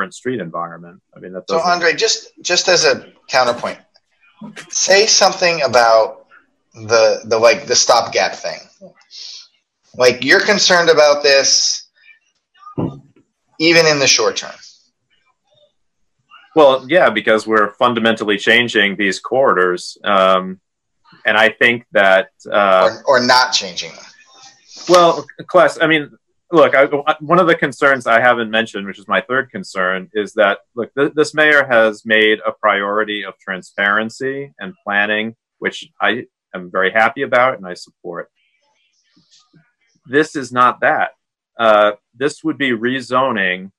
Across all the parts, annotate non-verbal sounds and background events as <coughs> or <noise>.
vibrant street environment. I mean, that so Andre, just just as a counterpoint, say something about the the like the stopgap thing. Like you're concerned about this, even in the short term. Well, yeah, because we're fundamentally changing these corridors, um, and I think that uh, or, or not changing them. Well, class. I mean, look, I, one of the concerns I haven't mentioned, which is my third concern, is that look, th- this mayor has made a priority of transparency and planning, which I am very happy about and I support. This is not that. Uh, this would be rezoning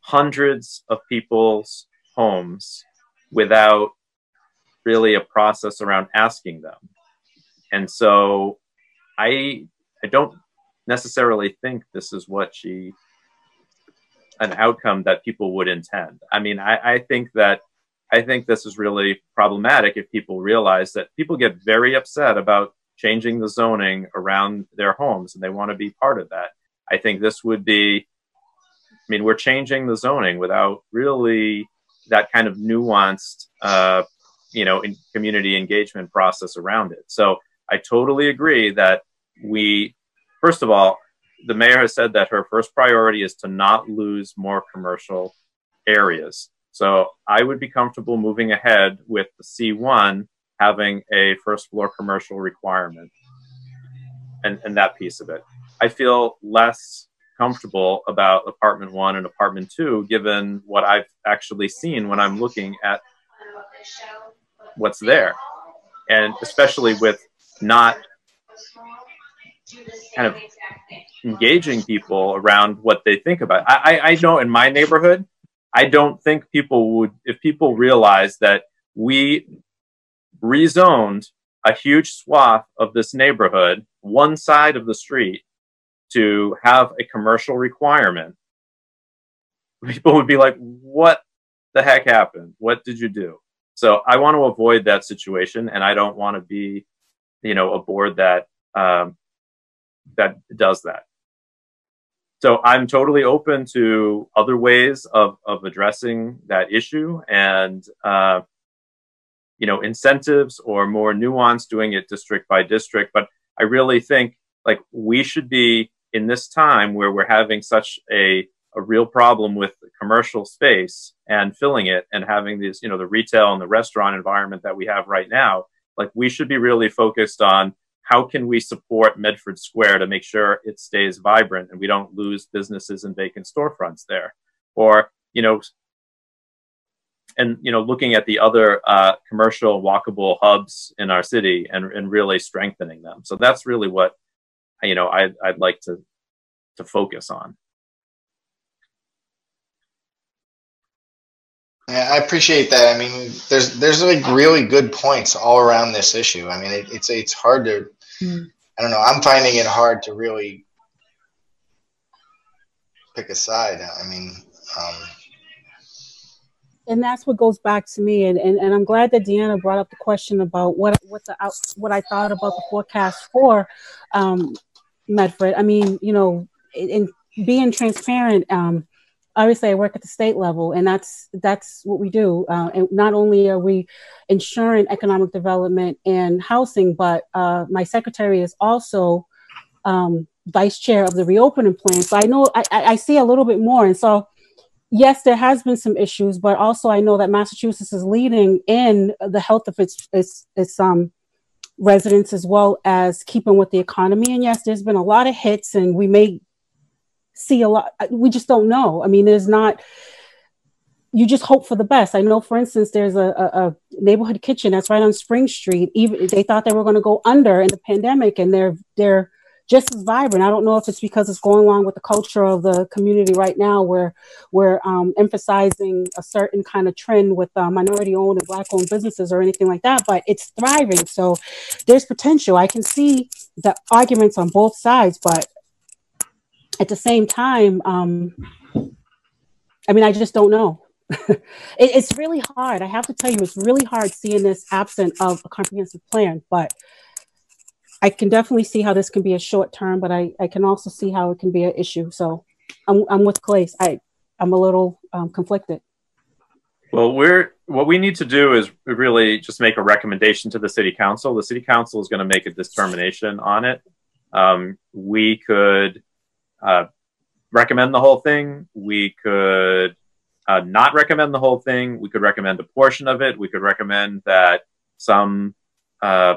hundreds of people's homes without really a process around asking them. And so I I don't necessarily think this is what she an outcome that people would intend. I mean, I, I think that I think this is really problematic if people realize that people get very upset about changing the zoning around their homes and they want to be part of that. I think this would be I mean, we're changing the zoning without really that kind of nuanced, uh, you know, community engagement process around it. So I totally agree that we, first of all, the mayor has said that her first priority is to not lose more commercial areas. So I would be comfortable moving ahead with the C1 having a first floor commercial requirement and, and that piece of it. I feel less comfortable about apartment one and apartment two, given what I've actually seen when I'm looking at what's there. And especially with not kind of engaging people around what they think about. I, I, know in my neighborhood, I don't think people would, if people realize that we rezoned a huge swath of this neighborhood, one side of the street, to have a commercial requirement, people would be like, what the heck happened? What did you do? So I want to avoid that situation, and I don't want to be, you know, a board that um, that does that. So I'm totally open to other ways of of addressing that issue, and uh, you know, incentives or more nuanced, doing it district by district. But I really think like we should be in this time where we're having such a, a real problem with commercial space and filling it and having these, you know, the retail and the restaurant environment that we have right now, like we should be really focused on how can we support Medford Square to make sure it stays vibrant and we don't lose businesses and vacant storefronts there, or you know, and you know, looking at the other uh, commercial walkable hubs in our city and and really strengthening them. So that's really what you know I'd, I'd like to to focus on yeah, I appreciate that. I mean, there's there's like really good points all around this issue. I mean, it, it's it's hard to, mm. I don't know. I'm finding it hard to really pick a side. I mean, um, and that's what goes back to me and, and, and i'm glad that deanna brought up the question about what what the what i thought about the forecast for um, Medford. I mean, you know, in being transparent, um, obviously I work at the state level, and that's that's what we do. Uh, and not only are we ensuring economic development and housing, but uh, my secretary is also um, vice chair of the reopening plan. So I know I, I see a little bit more, and so yes, there has been some issues, but also I know that Massachusetts is leading in the health of its its its um residents as well as keeping with the economy. And yes, there's been a lot of hits, and we may see a lot. We just don't know. I mean, there's not. You just hope for the best. I know, for instance, there's a, a, a neighborhood kitchen that's right on Spring Street. Even they thought they were going to go under in the pandemic, and they're they're just as vibrant. I don't know if it's because it's going along with the culture of the community right now, where we're um, emphasizing a certain kind of trend with uh, minority-owned and black-owned businesses or anything like that. But it's thriving, so there's potential. I can see the arguments on both sides, but at the same time, um, I mean, I just don't know. <laughs> it, it's really hard. I have to tell you, it's really hard seeing this absent of a comprehensive plan, but I can definitely see how this can be a short term, but I, I can also see how it can be an issue. So I'm, I'm with Clay. I, I'm a little um, conflicted. Well, we're what we need to do is really just make a recommendation to the city council. The city council is going to make a determination on it. Um, we could uh, recommend the whole thing. We could uh, not recommend the whole thing. We could recommend a portion of it. We could recommend that some, uh,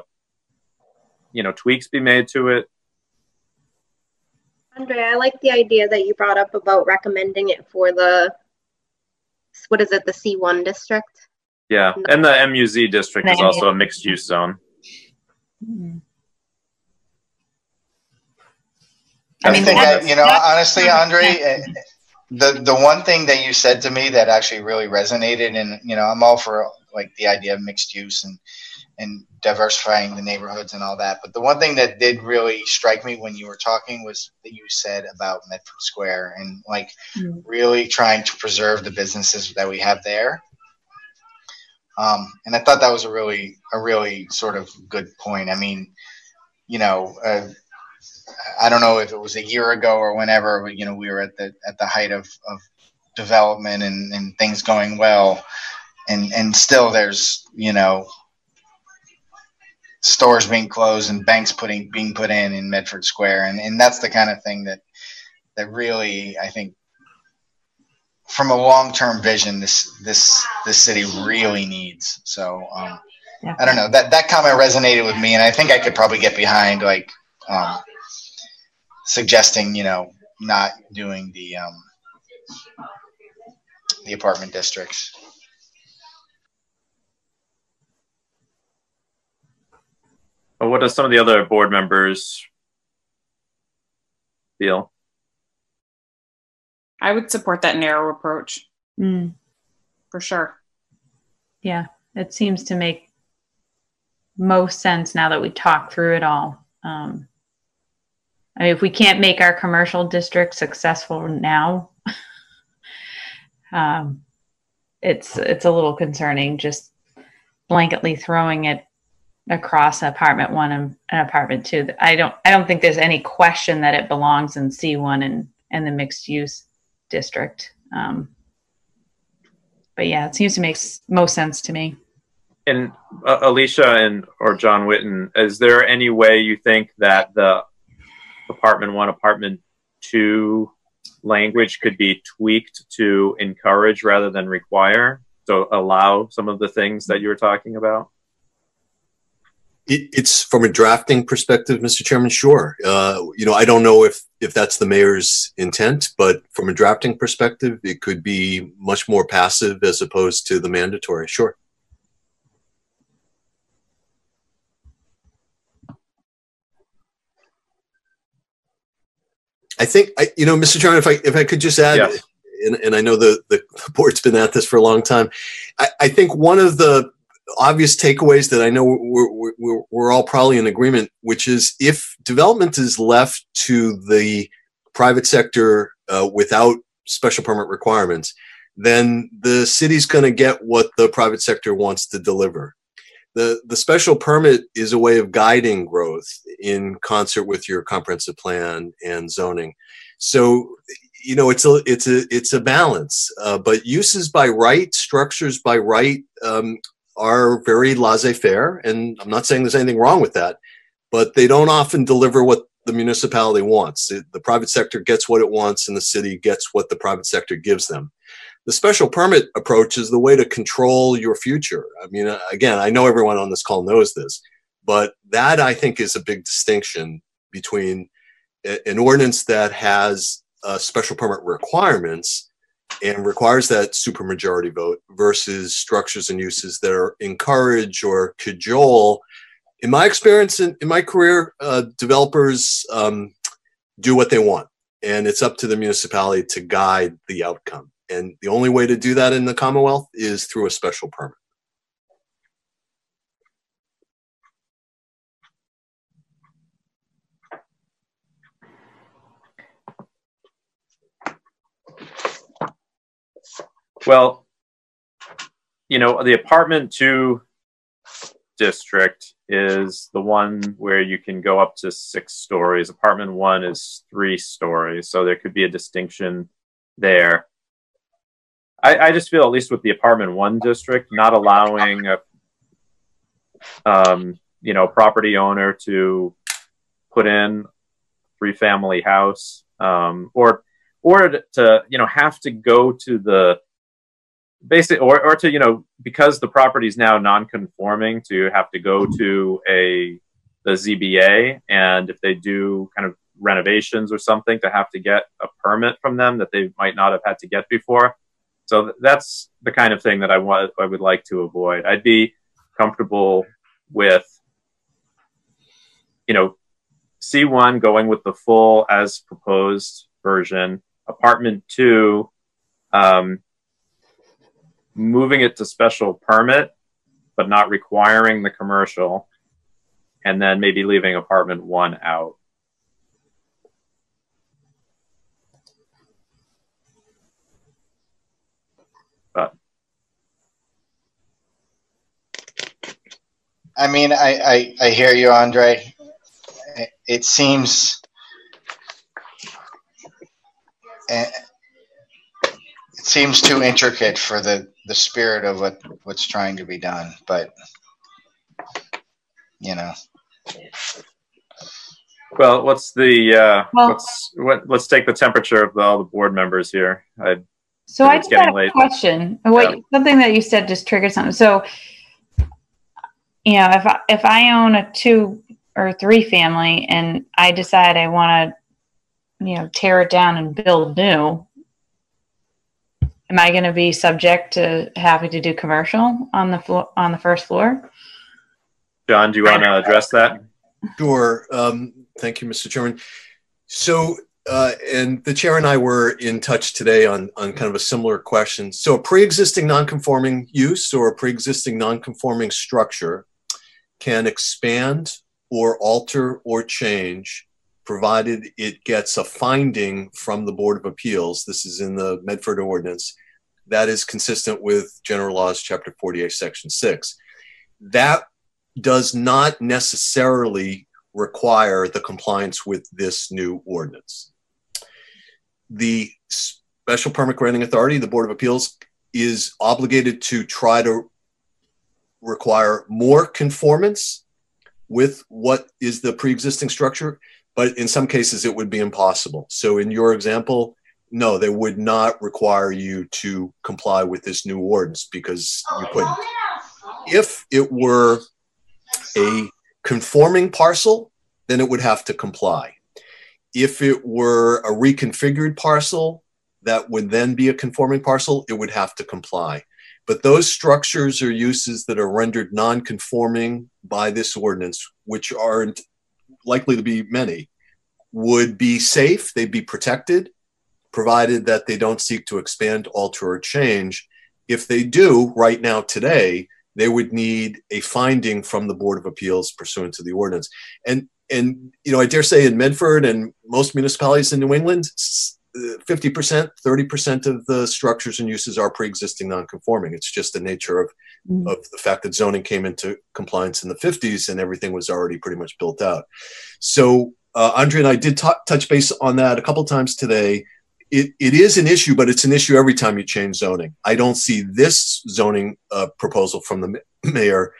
you know, tweaks be made to it. Andre, I like the idea that you brought up about recommending it for the what is it, the C1 district? Yeah, and the MUZ district is also a mixed use zone. I, I mean, think that, you know, honestly, Andre, eh, the the one thing that you said to me that actually really resonated, and you know, I'm all for like the idea of mixed use and and diversifying the neighborhoods and all that. But the one thing that did really strike me when you were talking was that you said about Medford Square and like mm-hmm. really trying to preserve the businesses that we have there. Um, and I thought that was a really, a really sort of good point. I mean, you know, uh, I don't know if it was a year ago or whenever, but you know, we were at the at the height of, of development and, and things going well, and and still there's you know stores being closed and banks putting being put in in Medford Square, and and that's the kind of thing that that really I think from a long term vision this this this city really needs. So um. I don't know that that comment resonated with me, and I think I could probably get behind like um, suggesting you know not doing the um, the apartment districts. what does some of the other board members feel? I would support that narrow approach. Mm. For sure. Yeah, it seems to make most sense now that we talk through it all. Um, Mean, if we can't make our commercial district successful now, <laughs> um, it's it's a little concerning just blanketly throwing it across apartment one and, and apartment two. I don't I don't think there's any question that it belongs in C one and and the mixed use district. Um, but yeah, it seems to make most sense to me. And uh, Alicia and or John Witten, is there any way you think that the apartment one, apartment two language could be tweaked to encourage rather than require? So allow some of the things that you were talking about? It, it's from a drafting perspective, Mr. Chairman. Sure. Uh, you know, I don't know if if that's the mayor's intent, but from a drafting perspective, it could be much more passive as opposed to the mandatory. Sure. I think I, you know, Mr. Chairman, if I if I could just add, and, and I know the the board's been at this for a long time. I, I think one of the obvious takeaways that I know we're, we're, we're all probably in agreement, which is if development is left to the private sector uh, without special permit requirements, then the city's going to get what the private sector wants to deliver. The, the special permit is a way of guiding growth in concert with your comprehensive plan and zoning. So, you know, it's a it's a it's a balance. Uh, but uses by right, structures by right, um, are very laissez-faire, and I'm not saying there's anything wrong with that, but they don't often deliver what the municipality wants. The private sector gets what it wants, and the city gets what the private sector gives them. The special permit approach is the way to control your future. I mean, uh, again, I know everyone on this call knows this, but that I think is a big distinction between an ordinance that has uh, special permit requirements and requires that supermajority vote versus structures and uses that are encourage or cajole. In my experience in, in my career, uh, developers um, do what they want, and it's up to the municipality to guide the outcome. And the only way to do that in the Commonwealth is through a special permit. Well, you know, the apartment two district is the one where you can go up to six stories. Apartment one is three stories, so there could be a distinction there. I, I just feel at least with the apartment one district, not allowing a, um, you know, property owner to put in three family house, um, or or to you know have to go to the basic or, or to you know because the property is now non-conforming to have to go to a the ZBA and if they do kind of renovations or something to have to get a permit from them that they might not have had to get before. So that's the kind of thing that I want I would like to avoid. I'd be comfortable with you know C1 going with the full as proposed version, apartment 2 um, moving it to special permit but not requiring the commercial and then maybe leaving apartment 1 out. I mean, I, I, I hear you, Andre. It seems it seems too intricate for the, the spirit of what, what's trying to be done, but you know. Well, what's the uh, Well- let's what, let's take the temperature of all the board members here. I, So I just had getting a late. question. Wait, something that you said just triggered something. So, you know, if I, if I own a two or three family and I decide I want to, you know, tear it down and build new, am I going to be subject to having to do commercial on the floor on the first floor? John, do you want to address that? Sure. Um, thank you, Mr. Chairman. So, uh, and the chair and I were in touch today on, on kind of a similar question. So, a pre existing non-conforming use or a pre existing non-conforming structure can expand or alter or change provided it gets a finding from the Board of Appeals. This is in the Medford ordinance that is consistent with General Laws, Chapter 40A, Section 6. That does not necessarily require the compliance with this new ordinance. The Special Permit Granting Authority, the Board of Appeals, is obligated to try to require more conformance with what is the pre-existing structure, but in some cases it would be impossible. So in your example, no, they would not require you to comply with this new ordinance because you couldn't. If it were a conforming parcel, then it would have to comply. If it were a reconfigured parcel, that would then be a conforming parcel, it would have to comply. But those structures or uses that are rendered non-conforming by this ordinance, which aren't likely to be many, would be safe, they'd be protected, provided that they don't seek to expand, alter, or change. If they do, right now, today, they would need a finding from the Board of Appeals pursuant to the ordinance. And and you know, I dare say in Medford and most municipalities in New England, fifty percent, thirty percent of the structures and uses are pre-existing non-conforming. It's just the nature of Mm. of the fact that zoning came into compliance in the fifties and everything was already pretty much built out. So uh, Andre and I did t- touch base on that a couple times today. It, it is an issue, but it's an issue every time you change zoning. I don't see this zoning uh, proposal from the mayor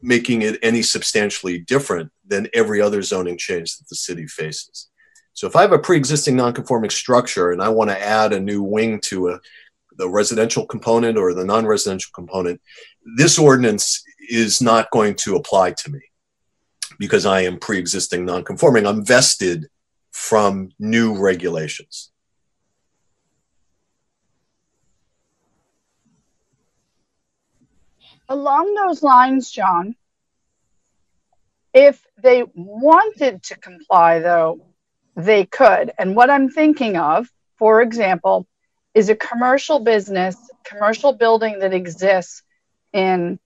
making it any substantially different than every other zoning change that the city faces. So if I have a pre-existing non-conforming structure and I want to add a new wing to a the residential component or the non-residential component, this ordinance is not going to apply to me because I am pre-existing non-conforming. I'm vested from new regulations. Along those lines, John, if they wanted to comply, though, they could. And what I'm thinking of, for example, is a commercial business, commercial building that exists in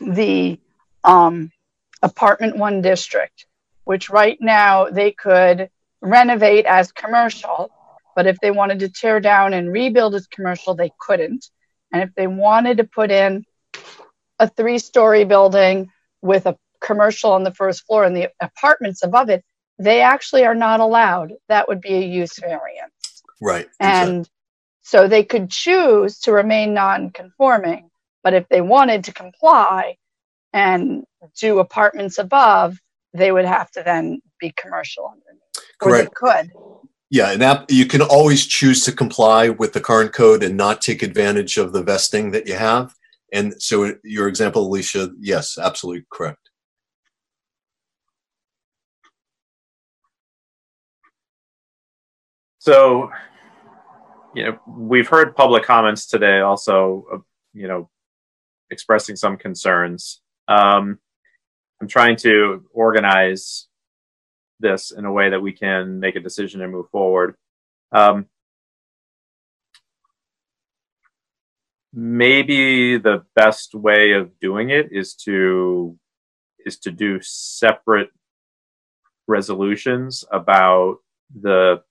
the um, apartment one district, which right now they could renovate as commercial. But if they wanted to tear down and rebuild as commercial, they couldn't. And if they wanted to put in a three story building with a commercial on the first floor and the apartments above it, they actually are not allowed. That would be a use variance. Right. And So they could choose to remain non-conforming, but if they wanted to comply and do apartments above, they would have to then be commercial underneath. Or they Correct. could. Yeah, and that, you can always choose to comply with the current code and not take advantage of the vesting that you have. And so your example, Alicia, yes, absolutely correct. So, you know, we've heard public comments today also, you know, expressing some concerns. Um, I'm trying to organize this in a way that we can make a decision and move forward. Um, maybe the best way of doing it is to is to do separate resolutions about the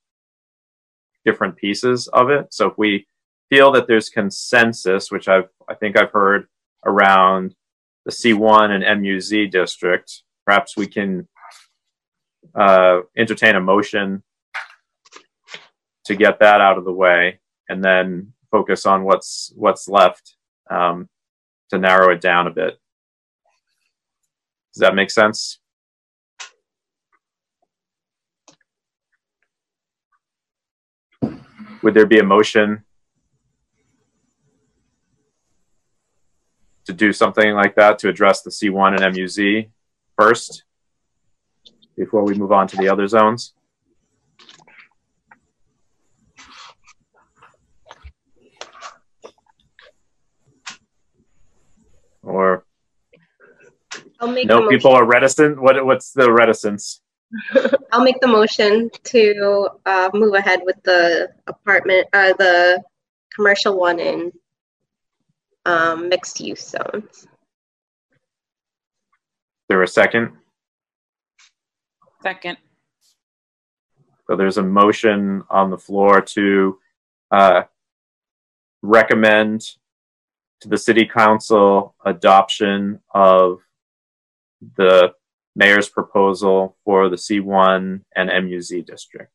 different pieces of it. So if we feel that there's consensus, which I've I think I've heard around the C1 and MUZ district, perhaps we can uh, entertain a motion to get that out of the way, and then focus on what's what's left um, to narrow it down a bit. Does that make sense? Would there be a motion to do something like that to address the C1 and MUZ first before we move on to the other zones? Or no people are reticent? What what's the reticence? Motion. <laughs> I'll make the motion to uh, move ahead with the apartment, uh, the commercial one in um, mixed use zones. there a second? Second. So there's a motion on the floor to uh, recommend to the city council adoption of the mayor's proposal for the C1 and MUZ district.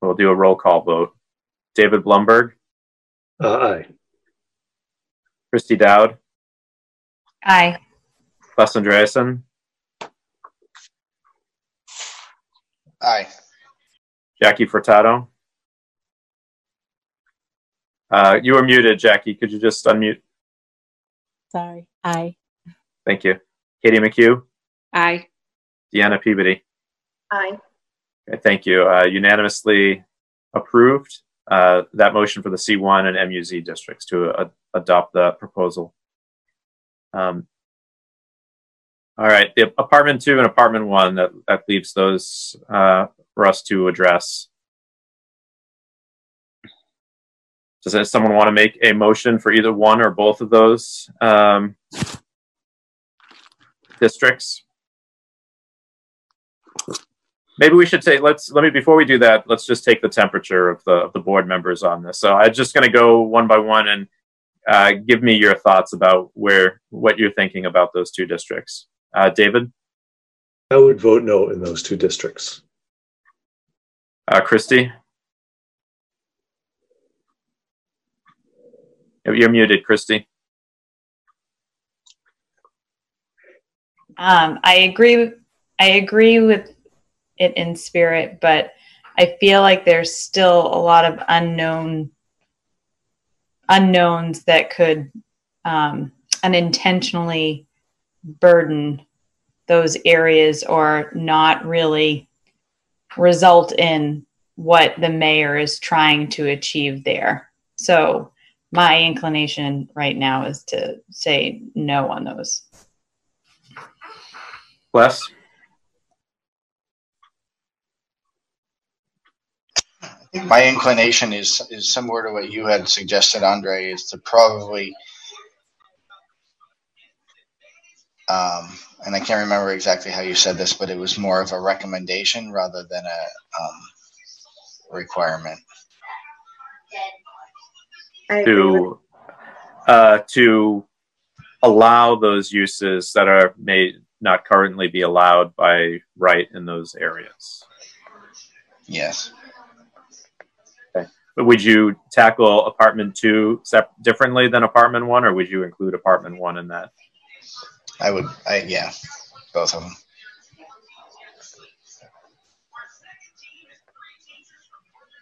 We'll do a roll call vote. David Blumberg, Uh, aye. Christy Dowd, Aye. Les Andreasen, Aye. Jackie Furtado. Uh, you were muted, Jackie. Could you just unmute? Sorry. Aye. Thank you. Katie McHugh, Aye. Deanna Peabody. Aye. Okay, thank you. Uh, unanimously approved uh, that motion for the C1 and MUZ districts to uh, adopt the proposal. Um, all right, the apartment two and apartment one that, that leaves those uh, for us to address. Does someone want to make a motion for either one or both of those um, districts? Maybe we should say let's let me before we do that, let's just take the temperature of the of the board members on this. So I'm just going to go one by one and uh, give me your thoughts about where what you're thinking about those two districts. Uh, David, I would vote no in those two districts. uh, Christy, you're muted, Christy. Um, I agree. I agree with it in spirit, but I feel like there's still a lot of unknown unknowns that could um, unintentionally burden those areas or not really result in what the mayor is trying to achieve there. So my inclination right now is to say no on those. Les, I think my inclination is is similar to what you had suggested, Andre, is to probably um, and I can't remember exactly how you said this, but it was more of a recommendation rather than a um, requirement. I agree with to uh, to allow those uses that are may not currently be allowed by right in those areas. Yes. But would you tackle apartment two differently than apartment one, or would you include apartment one in that? I would, I, yeah, both of them.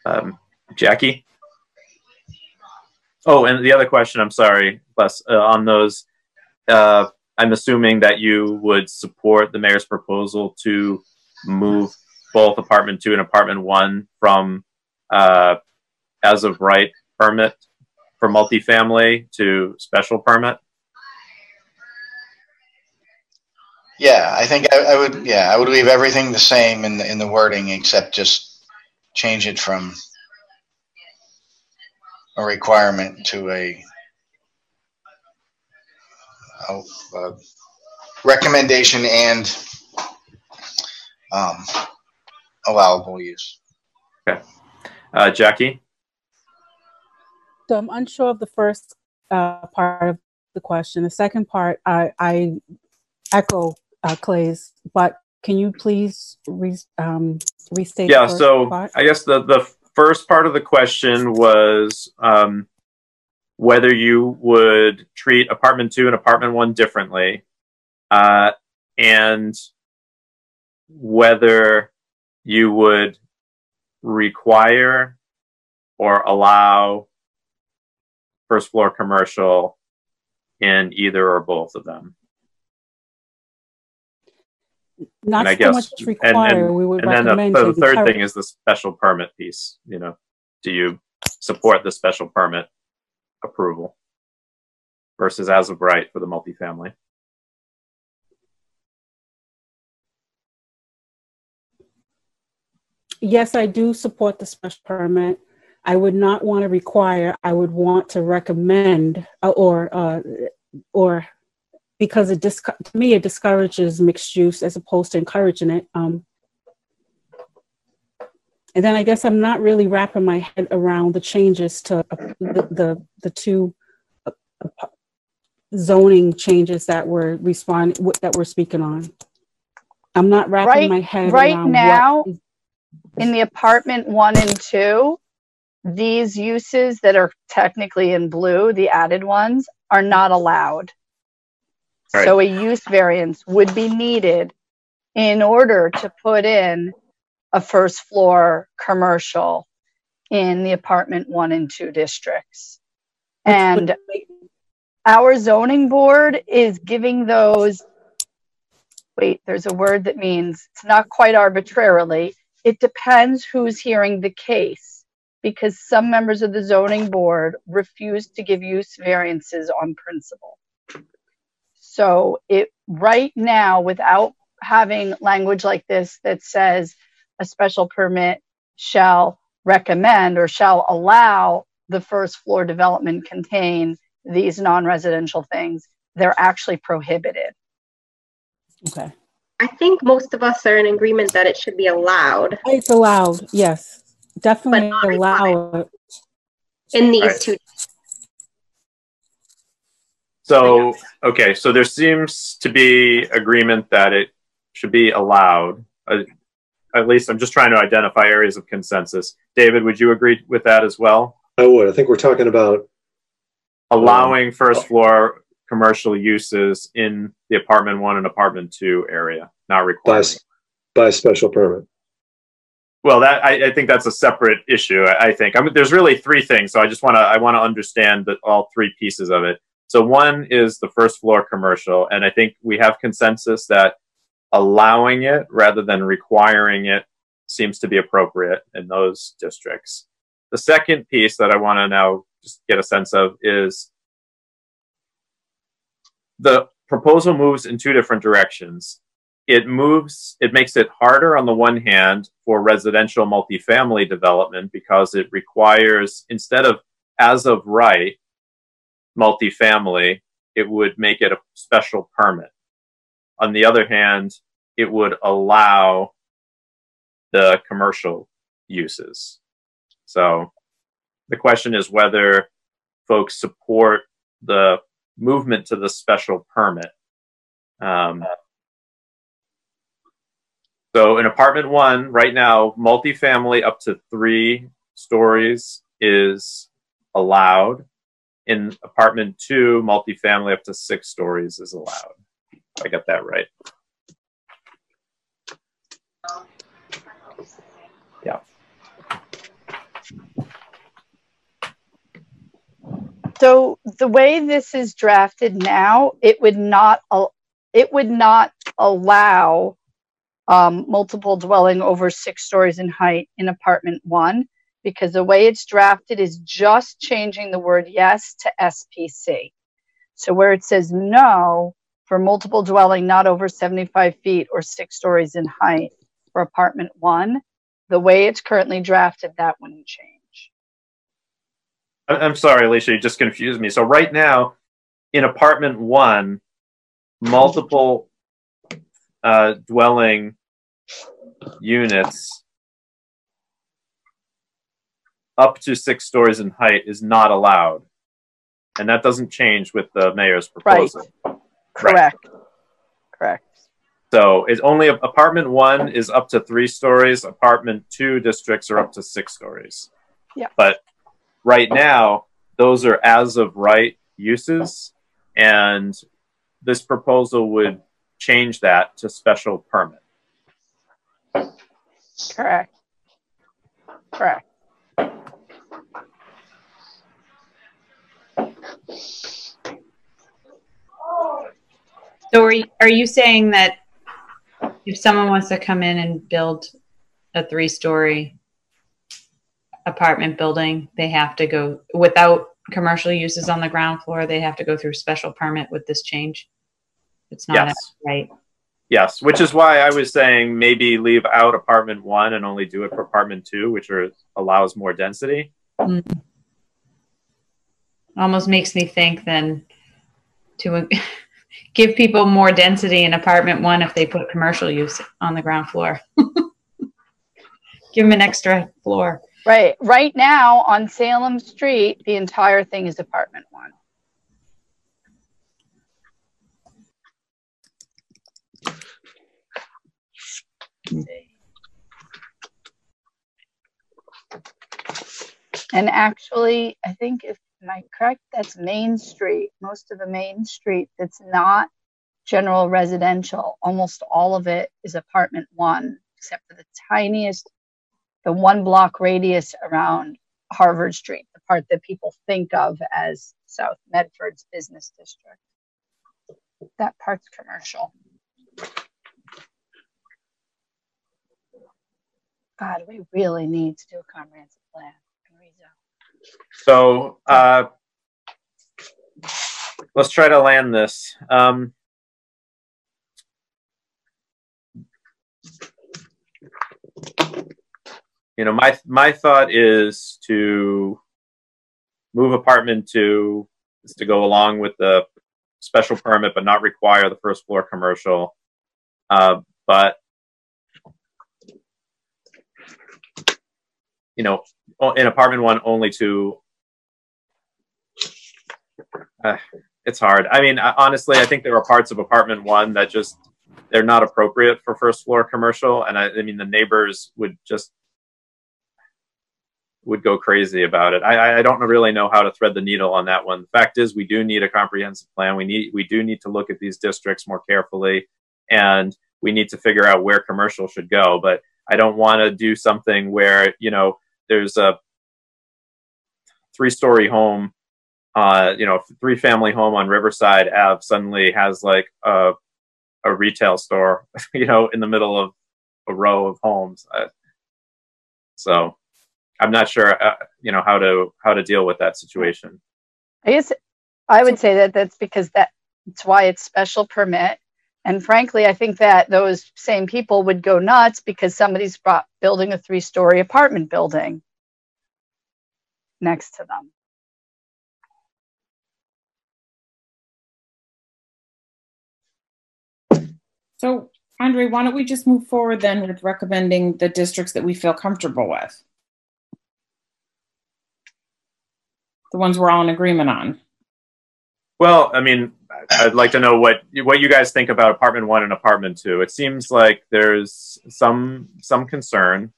Um, Jackie? Oh, and the other question, I'm sorry, Les, uh, on those, uh, I'm assuming that you would support the mayor's proposal to move both apartment two and apartment one from uh, as of right permit for multifamily to special permit. Yeah, I think I, I would. Yeah, I would leave everything the same in the in the wording, except just change it from a requirement to a, a, a recommendation and um, allowable use. Okay, uh, Jackie. So I'm unsure of the first uh, part of the question. The second part, I, I echo uh, Clay's, but can you please re, um, restate? Yeah. So part? I guess the the first part of the question was um, whether you would treat apartment two and apartment one differently, uh, and whether you would require or allow first floor commercial in either or both of them. Not and so guess, much required. And, and, we would and then the, the third thing is the special permit piece. You know, do you support the special permit approval versus as of right for the multifamily? Yes, I do support the special permit. I would not want to require, I would want to recommend uh, or, uh, or because it to me, it discourages mixed use as opposed to encouraging it. Um, and then I guess I'm not really wrapping my head around the changes to uh, the, the, the two uh, uh zoning changes that we're respond that we're speaking on. I'm not wrapping right, my head right now in the apartment one and two these uses that are technically in blue, the added ones, are not allowed. Right. So a use variance would be needed in order to put in a first floor commercial in the apartment one and two districts. And our zoning board is giving those, wait, there's a word that means it's not quite arbitrarily. It depends who's hearing the case because some members of the zoning board refuse to give use variances on principle. So it right now, without having language like this that says a special permit shall recommend or shall allow the first floor development contain these non-residential things, they're actually prohibited. Okay. I think most of us are in agreement that it should be allowed. It's allowed, yes definitely allow it in these right. two. So, okay, so there seems to be agreement that it should be allowed. Uh, at least I'm just trying to identify areas of consensus. David, would you agree with that as well? I would. I think we're talking about allowing um, first floor commercial uses in the apartment one and apartment two area, not required by, by special permit. Well, that I, I, think that's a separate issue. I, I think I mean, there's really three things, so I just want to I want to understand that all three pieces of it. So one is the first floor commercial, and I think we have consensus that allowing it rather than requiring it seems to be appropriate in those districts. The second piece that I want to now just get a sense of is the proposal moves in two different directions it moves, it makes it harder on the one hand for residential multifamily development because it requires, instead of as of right multifamily, it would make it a special permit. On the other hand, it would allow the commercial uses. So the question is whether folks support the movement to the special permit. Um, so in apartment one, right now, multifamily up to three stories is allowed. In apartment two, multifamily up to six stories is allowed. I got that right. Yeah. So the way this is drafted now, it would not it would not allow um, multiple dwelling over six stories in height in apartment one because the way it's drafted is just changing the word yes to SPC. So where it says no for multiple dwelling not over 75 feet or six stories in height for apartment one, the way it's currently drafted, that wouldn't change. I'm sorry, Alicia, you just confused me. So right now, in apartment one, multiple uh, dwelling units up to six stories in height is not allowed. And that doesn't change with the mayor's proposal. Right. Correct. Right. Correct. So it's only apartment one is up to three stories. Apartment two districts are up to six stories. Yeah. But right now, those are as of right uses, and this proposal would change that to special permit. Correct. Correct. So are you, are you saying that if someone wants to come in and build a three story apartment building, they have to go without commercial uses on the ground floor, they have to go through special permit with this change? It's not Yes. right. Yes, which is why I was saying maybe leave out apartment one and only do it for apartment two, which are, allows more density. Hmm. Almost makes me think then to give people more density in apartment one if they put commercial use on the ground floor. <laughs> Give them an extra floor. Right. Right now on Salem Street, the entire thing is apartment one. And actually, I think if am I correct, that's Main Street. Most of the Main Street that's not general residential, almost all of it is apartment one, except for the tiniest, the one block radius around Harvard Street, the part that people think of as South Medford's business district. That part's commercial. God, we really need to do a comprehensive plan. So uh, let's try to land this. Um, you know, my my thought is to move apartment two is to go along with the special permit, but not require the first floor commercial. Uh, but you know, in apartment one, only to. Uh, it's hard. I mean, I- honestly, I think there are parts of apartment one that just they're not appropriate for first floor commercial, and I, I mean the neighbors would just would go crazy about it. I, I don't really know how to thread the needle on that one. The fact is, we do need a comprehensive plan. We need we do need to look at these districts more carefully, and we need to figure out where commercial should go. But I don't want to do something where you know there's a three story home, uh, you know, three family home on Riverside Ave suddenly has like a a retail store, <laughs> you know, in the middle of a row of homes. Uh, so I'm not sure, uh, you know, how to how to deal with that situation. I guess I would say that that's because that that's why it's special permit. And frankly, I think that those same people would go nuts because somebody's brought, building a three story apartment building next to them. So, Andre, why don't we just move forward then with recommending the districts that we feel comfortable with? The ones we're all in agreement on. Well, I mean, I'd like to know what what you guys think about apartment one and apartment two. It seems like there's some some concern,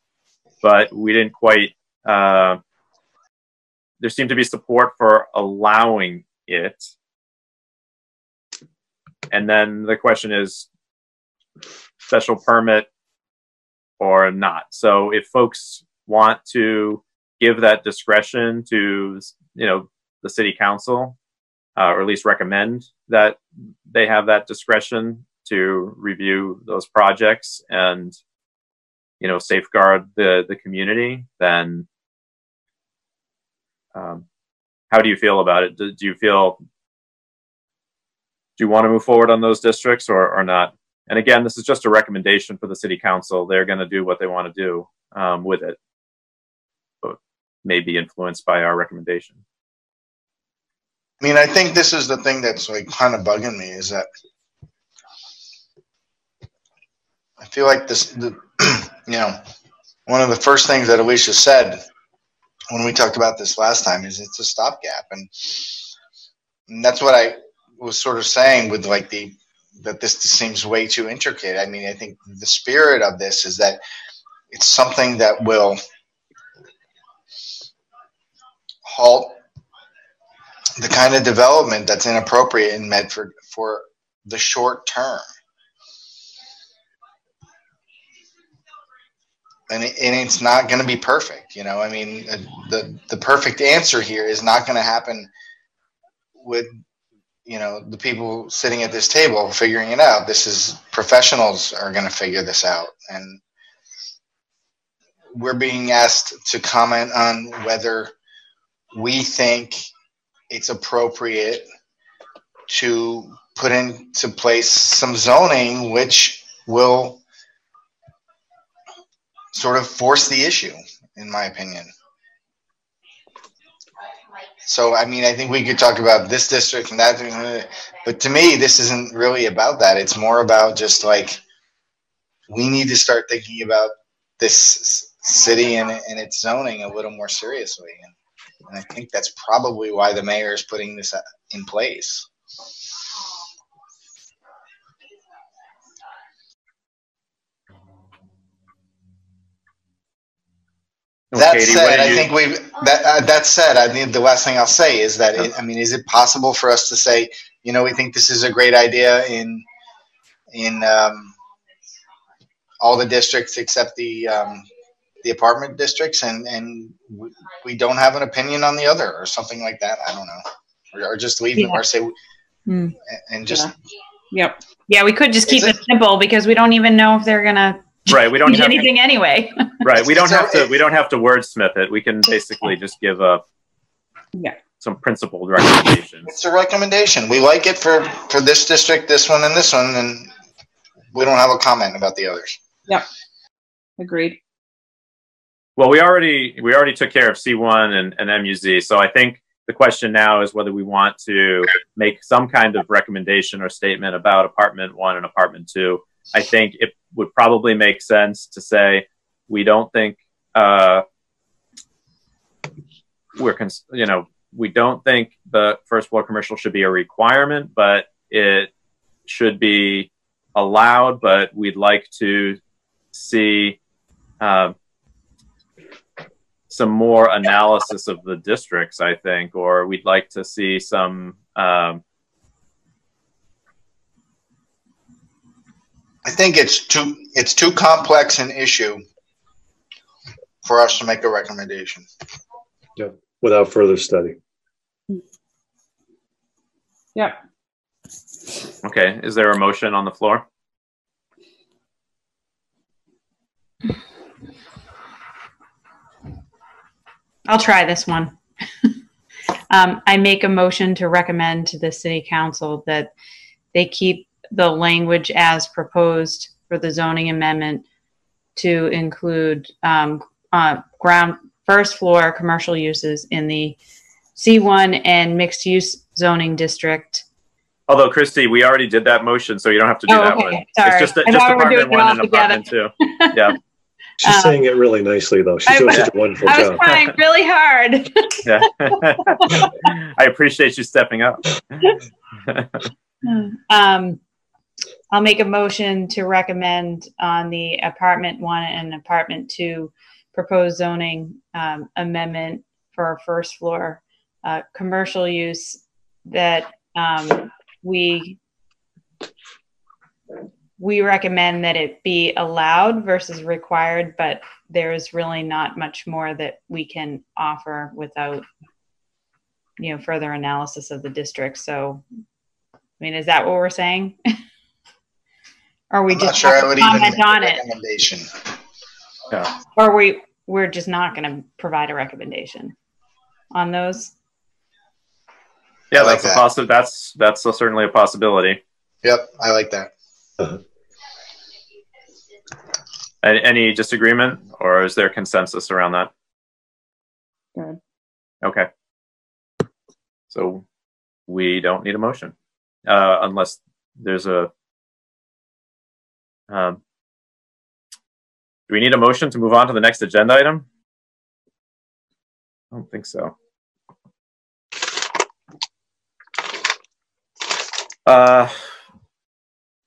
but we didn't quite uh, there seemed to be support for allowing it. And then the question is special permit or not. So if folks want to give that discretion to, you know, the city council, uh, or at least recommend that they have that discretion to review those projects and, you know, safeguard the, the community, then um, how do you feel about it? Do, do you feel do you want to move forward on those districts or, or not? And again, this is just a recommendation for the city council. They're going to do what they want to do um, with it, but may be influenced by our recommendation. I mean, I think this is the thing that's like kind of bugging me is that I feel like this, the, <clears throat> you know, one of the first things that Alicia said when we talked about this last time is it's a stopgap, and, and that's what I was sort of saying with like the that this seems way too intricate. I mean, I think the spirit of this is that it's something that will halt the kind of development that's inappropriate in Medford for the short term. And, it, and it's not going to be perfect, you know. I mean, uh, the the perfect answer here is not going to happen with you know the people sitting at this table figuring it out this is professionals are going to figure this out and we're being asked to comment on whether we think it's appropriate to put into place some zoning which will sort of force the issue in my opinion so, I mean, I think we could talk about this district and that, but to me, this isn't really about that. It's more about just like we need to start thinking about this city and, and its zoning a little more seriously. And, I think that's probably why the mayor is putting this in place. That Katie, said, I think we that uh, that said, I think the last thing I'll say is that it, I mean, is it possible for us to say, you know, we think this is a great idea in in um, all the districts except the um, the apartment districts, and and we, we don't have an opinion on the other, or something like that. I don't know, or, or just leave them, Yeah. or say, Hmm. and just Yep. Yeah, we could just keep Is it simple because we don't even know if they're gonna Right. We don't change have to, anything anyway. <laughs> right. We don't So have to. it- We don't have to wordsmith it. We can basically just give a Yeah. some principled recommendations. it's a recommendation. We like it for for this district, this one, and this one, and we don't have a comment about the others. Yep. Agreed. Well, we already we already took care of C1 and, and MUZ, so I think the question now is whether we want to make some kind of recommendation or statement about apartment one and apartment two. I think it would probably make sense to say we don't think uh, we're you know we don't think the first floor commercial should be a requirement, but it should be allowed. But we'd like to see. Um, some more analysis of the districts, I think, or we'd like to see some. Um, I think it's too it's too complex an issue for us to make a recommendation. Yeah, without further study. Yeah. okay, is there a motion on the floor? I'll try this one. <laughs> um, I make a motion to recommend to the city council that they keep the language as proposed for the zoning amendment to include um, uh, ground first floor commercial uses in the C1 and mixed use zoning district. Although Christy, we already did that motion, so you don't have to do Oh, that okay. one. Sorry. It's just, I just apartment one and apartment two. Yeah, <laughs> She's Um, saying it really nicely, though. She's I- doing such a wonderful job. I was job. trying really hard. <laughs> yeah. <laughs> I appreciate you stepping up. <laughs> Um, I'll make a motion to recommend on the apartment one and apartment two proposed zoning um, amendment for our first floor uh, commercial use that um, we we recommend that it be allowed versus required, but there's really not much more that we can offer without you know further analysis of the district. So, I mean, is that what we're saying? <laughs> or we I'm just not sure I would even comment make on a it, recommendation. Yeah. or we we're just not going to provide a recommendation on those. Yeah, like that's a that. possi- That's that's a, certainly a possibility. Yep, I like that. Uh-huh. Any, disagreement, or is there consensus around that? Good. Okay. So we don't need a motion uh, unless there's a. Um, do we need a motion to move on to the next agenda item? I don't think so. Uh,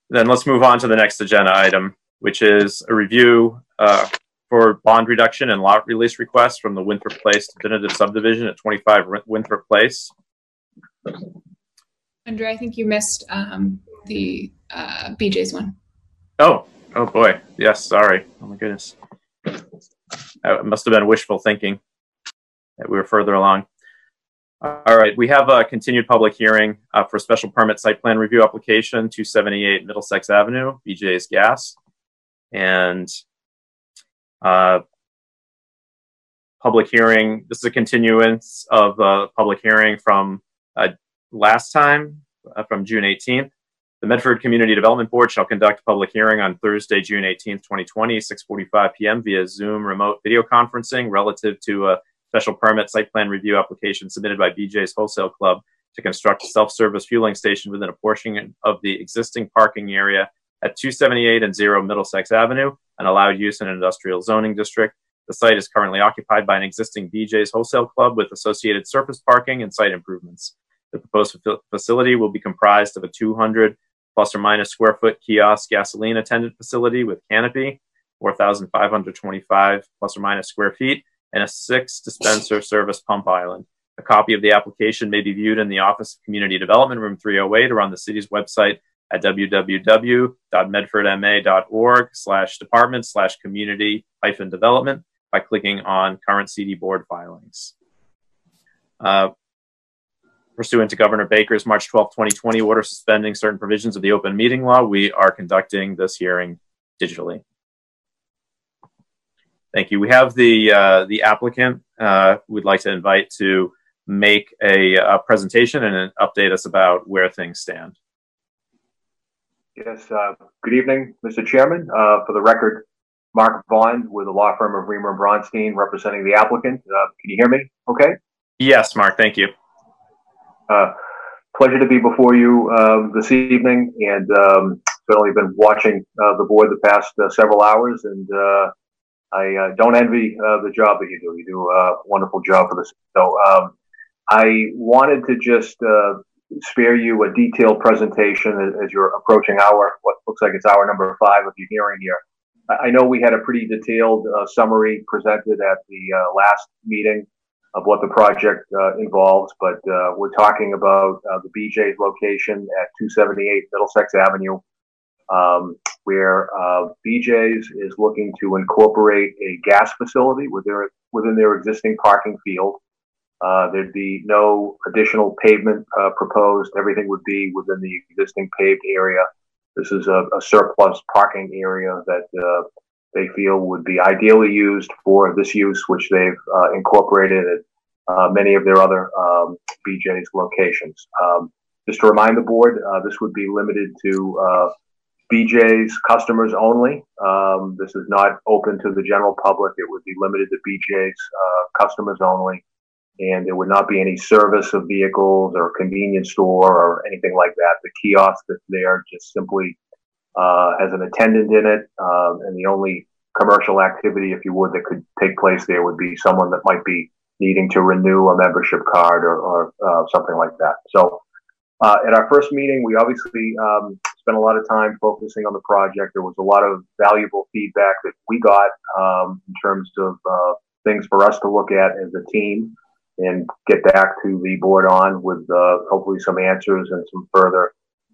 then let's move on to the next agenda item, which is a review uh, for bond reduction and lot release requests from the Winthrop Place definitive subdivision at 25 Winthrop Place. Andre, I think you missed um, the uh, BJ's one. Oh, oh boy. Yes, sorry. Oh my goodness. It must have been wishful thinking that we were further along. All right, we have a continued public hearing uh, for special permit site plan review application 278 Middlesex Avenue, BJ's Gas. And uh, public hearing, this is a continuance of a public hearing from uh, last time, uh, from June 18th. The Medford Community Development Board shall conduct a public hearing on Thursday, June 18th, 2020, 6:45 p.m. via Zoom remote video conferencing relative to a special permit site plan review application submitted by BJ's Wholesale Club to construct a self-service fueling station within a portion of the existing parking area at 278 and 0 Middlesex Avenue, an allowed use in an industrial zoning district. The site is currently occupied by an existing BJ's Wholesale Club with associated surface parking and site improvements. The proposed fa- facility will be comprised of a 200 plus or minus square foot kiosk gasoline attendant facility with canopy, 4,525 plus or minus square feet, and a six dispenser service pump island. A copy of the application may be viewed in the Office of Community Development, room 308, or on the city's website at www.medfordma.org slash department slash community hyphen development by clicking on current CD board filings. Uh, pursuant to Governor Baker's March 12, 2020 order suspending certain provisions of the open meeting law, we are conducting this hearing digitally. Thank you. We have the uh, the applicant uh, we'd like to invite to make a, a presentation and update us about where things stand. Yes, uh, good evening, Mr. Chairman. Uh, for the record, Mark Vaughn with the law firm of Riemer and Braunstein representing the applicant. Uh, can you hear me? Okay. Yes, Mark. Thank you. Uh, pleasure to be before you uh, this evening, and um, certainly been watching uh, the board the past uh, several hours, and uh, I uh, don't envy uh, the job that you do. You do a wonderful job for this. So um, I wanted to just uh, spare you a detailed presentation as, you're approaching our what looks like it's hour number five of your hearing here. I I know we had a pretty detailed uh, summary presented at the uh, last meeting of what the project uh, involves, but uh, we're talking about uh, the BJ's location at 278 Middlesex Avenue, um, where uh, BJ's is looking to incorporate a gas facility within their, within their existing parking field. Uh, there'd be no additional pavement uh, proposed. Everything would be within the existing paved area. This is a, a surplus parking area that uh, they feel would be ideally used for this use, which they've uh, incorporated at uh, many of their other um, BJ's locations. Um, just to remind the board, this would be limited to BJ's customers only. Um, this is not open to the general public. It would be limited to BJ's customers only. And there would not be any service of vehicles or convenience store or anything like that. The kiosk that's there just simply uh, has an attendant in it. Um, and the only commercial activity, if you would, that could take place there would be someone that might be needing to renew a membership card or, or uh, something like that. So uh, at our first meeting, we obviously um, spent a lot of time focusing on the project. There was a lot of valuable feedback that we got um, in terms of uh, things for us to look at as a team. And get back to the board on with uh, hopefully some answers and some further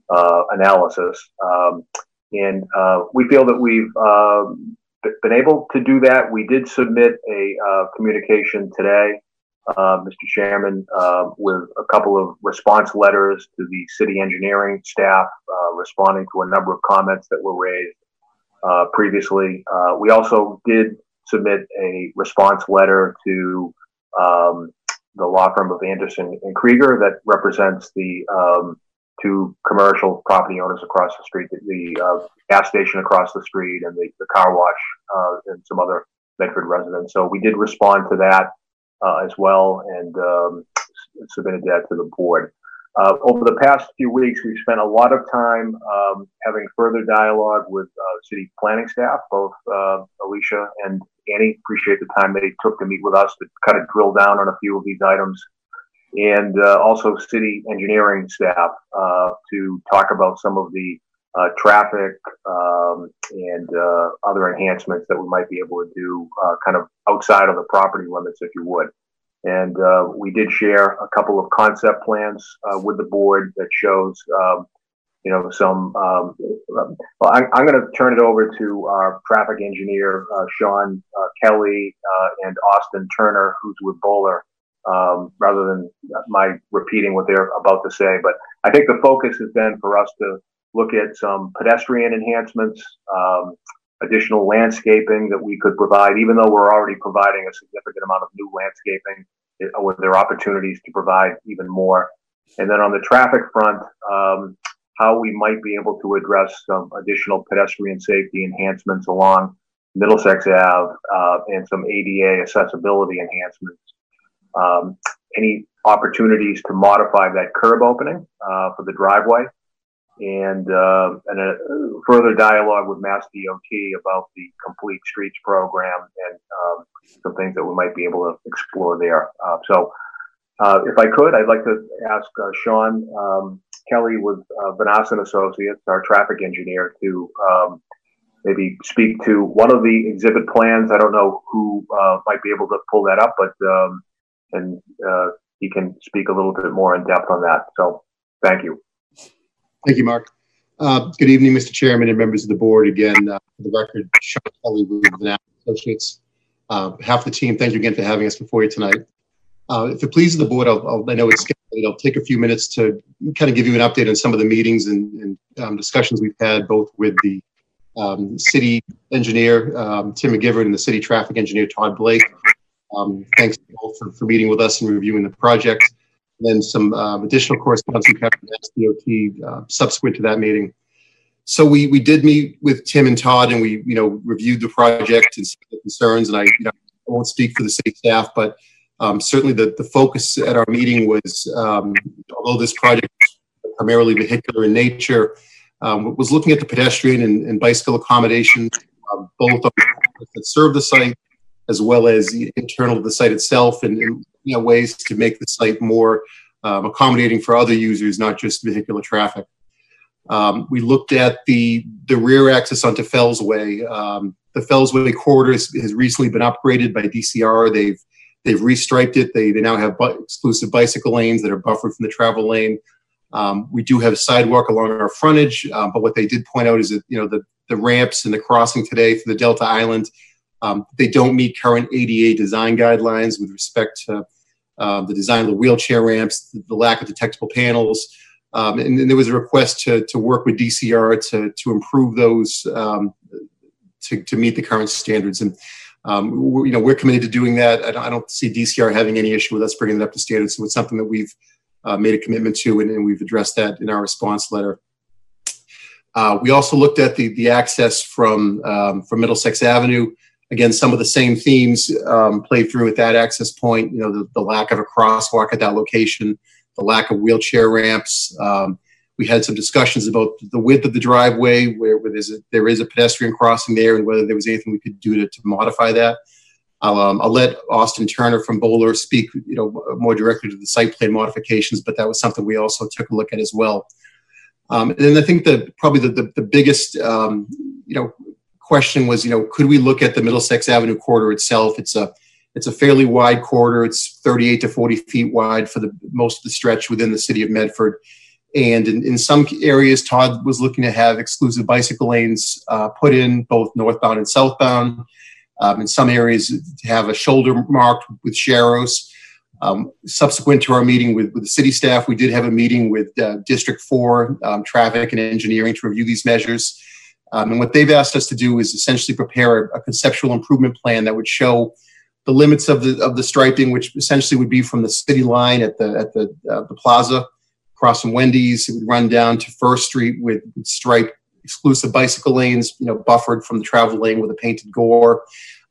uh, analysis. Um, and uh, we feel that we've um, been able to do that. We did submit a uh, communication today, uh, Mr. Chairman, uh, with a couple of response letters to the city engineering staff, responding to a number of comments that were raised previously. we also did submit a response letter to um, the law firm of Anderson and Krieger that represents the um, two commercial property owners across the street, the, the uh, gas station across the street, and the, the car wash uh, and some other Medford residents. So we did respond to that uh, as well and um, submitted that to the board. Uh, over the past few weeks, we've spent a lot of time um, having further dialogue with uh, city planning staff, both uh, Alicia and Annie. Appreciate the time they took to meet with us to kind of drill down on a few of these items, and uh, also city engineering staff uh, to talk about some of the uh, traffic um, and other enhancements that we might be able to do, kind of outside of the property limits, if you would. And uh, we did share a couple of concept plans uh, with the board that shows, um, you know, some. Um, well, I, am going to turn it over to our traffic engineer, uh, Sean uh, Kelly, uh, and Austin Turner, who's with Bohler, um, rather than my repeating what they're about to say. But I think the focus has been for us to look at some pedestrian enhancements, um, additional landscaping that we could provide, even though we're already providing a significant amount of new landscaping, with there opportunities to provide even more. And then on the traffic front, um, how we might be able to address some additional pedestrian safety enhancements along Middlesex Ave uh, and some ADA accessibility enhancements. Um, any opportunities to modify that curb opening uh, for the driveway and uh, and a further dialogue with Mass DOT about the Complete Streets program and um, some things that we might be able to explore there. Uh, so, uh, if I could, I'd like to ask uh, Sean um, Kelly with uh, Vanasse Associates, our traffic engineer, to um, maybe speak to one of the exhibit plans. I don't know who uh, might be able to pull that up, but um, and uh, he can speak a little bit more in depth on that. So, thank you. Thank you, Mark. Uh, good evening, Mr. Chairman and members of the board. Again, uh, for the record, Sean Kelly with the Associates. Uh, behalf of the team, thank you again for having us before you tonight. Uh, if it pleases the board, I'll, I'll, i know it's scheduled. I'll take a few minutes to kind of give you an update on some of the meetings and, and um, discussions we've had, both with the um, city engineer, um, Tim McGivern, and the city traffic engineer, Todd Blake. Um, thanks for, for meeting with us and reviewing the project then some um, additional correspondence we had with SDOT uh, subsequent to that meeting. So we we did meet with Tim and Todd, and we you know reviewed the project and the concerns. And I, you know, I won't speak for the city staff, but um, certainly the the focus at our meeting was um, although this project is primarily vehicular in nature, um, was looking at the pedestrian and, and bicycle accommodation, um, both that serve the site as well as internal to the site itself, and, and you know, ways to make the site more um, accommodating for other users, not just vehicular traffic. Um, we looked at the the rear access onto Fellsway. Um, the Fellsway corridor has, recently been upgraded by DCR. They've they've restriped it. They, they now have exclusive bicycle lanes that are buffered from the travel lane. Um, we do have sidewalk along our frontage, um, but what they did point out is that you know the the ramps and the crossing today for the Delta Island um, they don't meet current ADA design guidelines with respect to uh, the design of the wheelchair ramps, the, the lack of detectable panels. Um, and, and, there was a request to, to work with DCR to, to improve those um, to, to meet the current standards. And um, you know, we're committed to doing that. I don't, I don't, see DCR having any issue with us bringing it up to standards. So it's something that we've uh, made a commitment to, and, and, we've addressed that in our response letter. Uh, we also looked at the, the access from, um, from Middlesex Avenue again, some of the same themes um, played through at that access point. You know, the, the, lack of a crosswalk at that location, the lack of wheelchair ramps. Um, we had some discussions about the width of the driveway, where, where there's a, there is a pedestrian crossing there, and whether there was anything we could do to, to modify that. Um, I'll let Austin Turner from Bohler speak, you know, more directly to the site plan modifications, but that was something we also took a look at as well. Um, and then I think that probably the, the, the biggest, um, you know, question was, you know, could we look at the Middlesex Avenue corridor itself? It's a It's a fairly wide corridor. It's 38 to 40 feet wide for the most of the stretch within the city of Medford. And in, in some areas, Todd was looking to have exclusive bicycle lanes uh, put in both northbound and southbound. Um, in some areas, to have a shoulder marked with sharrows. Um, subsequent to our meeting with, with the city staff, we did have a meeting with uh, District 4 um, Traffic and Engineering to review these measures. Um, and what they've asked us to do is essentially prepare a, a, conceptual improvement plan that would show the limits of the of the striping, which essentially would be from the city line at the at the uh, the plaza across from Wendy's. It would run down to First Street with, striped exclusive bicycle lanes, you know, buffered from the travel lane with a painted gore.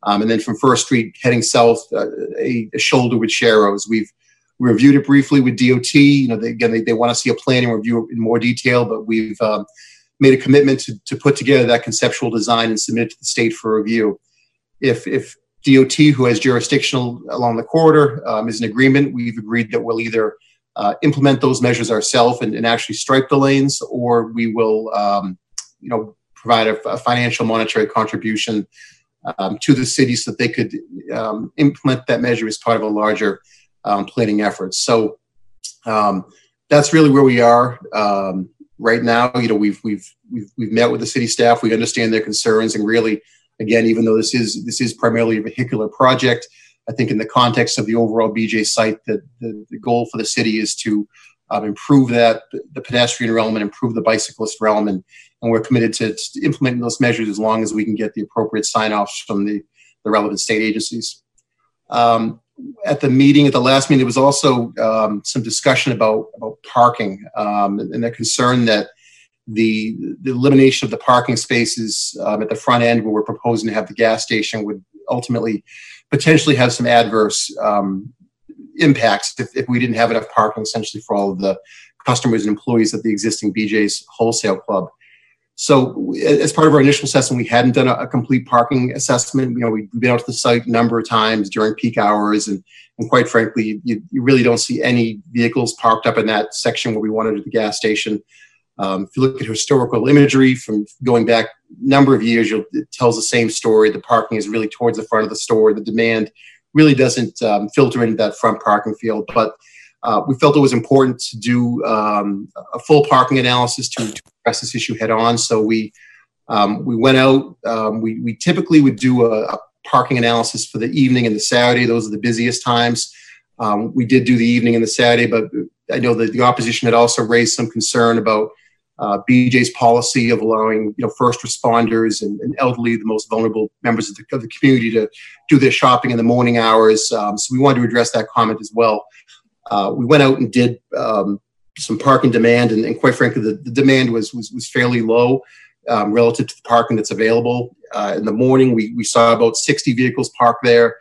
Um, and then from First Street heading south, uh, a, a, shoulder with sharrows. We've reviewed it briefly with DOT. You know, they, again, they, they want to see a plan and review in more detail, but we've um, made a commitment to, to put together that conceptual design and submit it to the state for review. If, if DOT, who has jurisdiction along the corridor, um, is in agreement, we've agreed that we'll either uh, implement those measures ourselves and, and, actually stripe the lanes, or we will, um, you know, provide a, a, financial monetary contribution um, to the city so that they could um, implement that measure as part of a larger um, planning effort. So um, that's really where we are um, right now. You know, we've we've we've we've met with the city staff. We understand their concerns, and really, again, even though this is this is primarily a vehicular project I think in the context of the overall BJ site, the, the, the goal for the city is to um, improve that, the pedestrian realm and improve the bicyclist realm. And, and we're committed to, to implementing those measures as long as we can get the appropriate sign-offs from the, the relevant state agencies. Um, at the meeting, at the last meeting, there was also um, some discussion about, about parking um, and the concern that the, the elimination of the parking spaces um, at the front end where we're proposing to have the gas station would ultimately potentially have some adverse um, impacts if, if we didn't have enough parking essentially for all of the customers and employees of the existing BJ's wholesale club. So as part of our initial assessment, we hadn't done a, a, complete parking assessment. You know, we've been out to the site a number of times during peak hours, and, and quite frankly, you, you really don't see any vehicles parked up in that section where we wanted the gas station. Um, if you look at historical imagery from going back a number of years, it tells the same story. The parking is really towards the front of the store. The demand really doesn't um, filter into that front parking field. But uh, we felt it was important to do um, a full parking analysis to, to, address this issue head on. So we um, we went out. Um, we we typically would do a, a, parking analysis for the evening and the Saturday. Those are the busiest times. Um, we did do the evening and the Saturday, but I know that the opposition had also raised some concern about uh, BJ's policy of allowing you know first responders and, and elderly, the most vulnerable members of the, of the, community, to do their shopping in the morning hours. Um, so we wanted to address that comment as well. Uh, we went out and did um, some parking demand, and, and quite frankly, the, the, demand was was, was fairly low um, relative to the parking that's available. Uh, in the morning, we, we saw about 60 vehicles parked there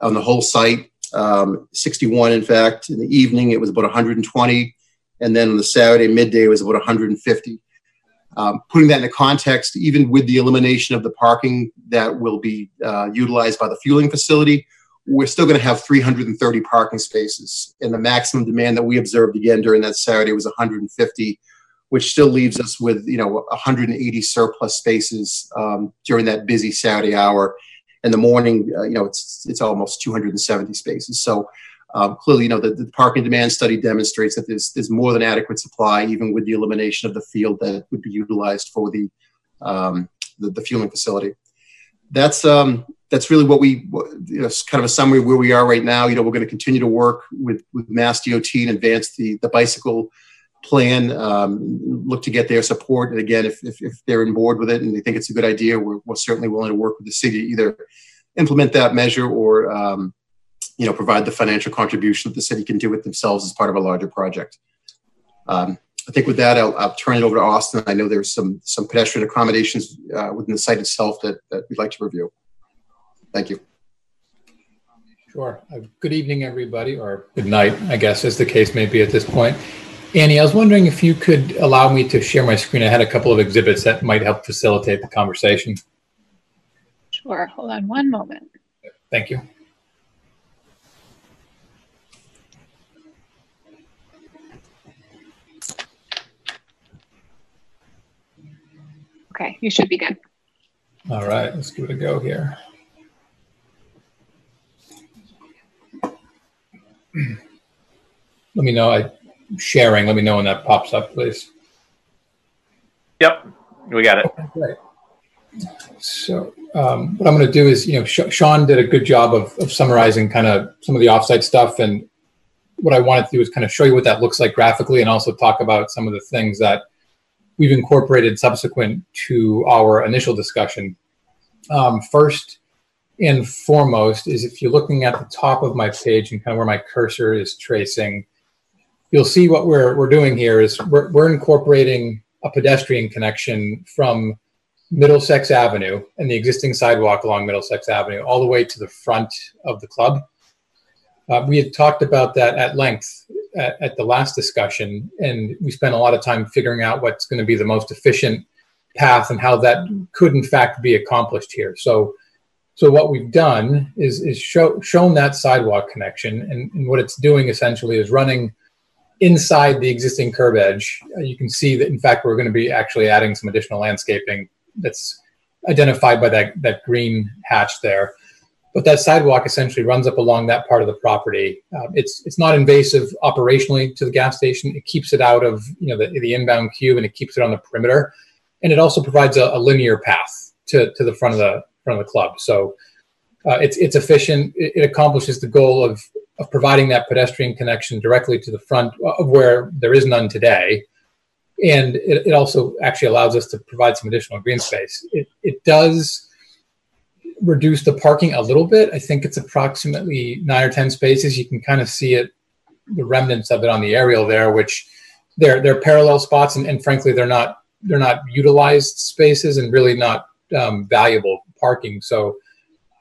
on the whole site. Um, 61, in fact. In the evening, it was about 120 and then on the Saturday midday it was about 150. Um, putting that into context, even with the elimination of the parking that will be uh, utilized by the fueling facility, we're still going to have 330 parking spaces. And the maximum demand that we observed again during that Saturday was 150, which still leaves us with you know 180 surplus spaces um, during that busy Saturday hour. In the morning, uh, you know, it's it's almost 270 spaces. So um, clearly, you know, the, the parking demand study demonstrates that there's, there's more than adequate supply, even with the elimination of the field that would be utilized for the, um, the, the, fueling facility. That's, um, that's really what we, you know, kind of a summary of where we are right now. You know, we're going to continue to work with, with Mass DOT and advance the, the bicycle plan, um, look to get their support. And again, if, if, if, they're on board with it and they think it's a good idea, we're, we're certainly willing to work with the city to either implement that measure or, um, you know, provide the financial contribution that the city can do it themselves as part of a larger project. Um, I think with that, I'll, I'll, turn it over to Austin. I know there's some some pedestrian accommodations uh, within the site itself that, that we'd like to review. Thank you. Sure. Uh, good evening, everybody, or good night, I guess, as the case may be at this point. Annie, I was wondering if you could allow me to share my screen. I had a couple of exhibits that might help facilitate the conversation. Sure. Hold on one moment. Thank you. Okay, you should be good. All right, let's give it a go here. Let me know. I sharing. Let me know when that pops up, please. Yep, we got it. Okay, great. So um, what I'm going to do is, you know, Sh Sean did a good job of, of summarizing kind of some of the offsite stuff, and what I wanted to do is kind of show you what that looks like graphically, and also talk about some of the things that we've incorporated subsequent to our initial discussion. Um, first and foremost is if you're looking at the top of my page and kind of where my cursor is tracing, you'll see what we're, we're doing here is we're, we're incorporating a pedestrian connection from Middlesex Avenue and the existing sidewalk along Middlesex Avenue all the way to the front of the club. Uh, we had talked about that at length at, at, the last discussion, and we spent a lot of time figuring out what's going to be the most efficient path and how that could, in fact, be accomplished here. So, so what we've done is is show, shown that sidewalk connection, and, and what it's doing essentially is running inside the existing curb edge. Uh, you can see that, in fact, we're going to be actually adding some additional landscaping that's identified by that, that green hatch there. But that sidewalk essentially runs up along that part of the property. Uh, it's it's not invasive operationally to the gas station. It keeps it out of you know the, the inbound queue and it keeps it on the perimeter, and it also provides a, a linear path to, to the front of the front of the club. So uh, it's it's efficient. It, it, accomplishes the goal of of providing that pedestrian connection directly to the front of where there is none today, and it, it also actually allows us to provide some additional green space. It, it does reduce the parking a little bit. I think it's approximately nine or 10 spaces. You can kind of see it, the remnants of it on the aerial there, which they're, they're parallel spots. And, and frankly, they're not, they're not utilized spaces and really not um, valuable parking. So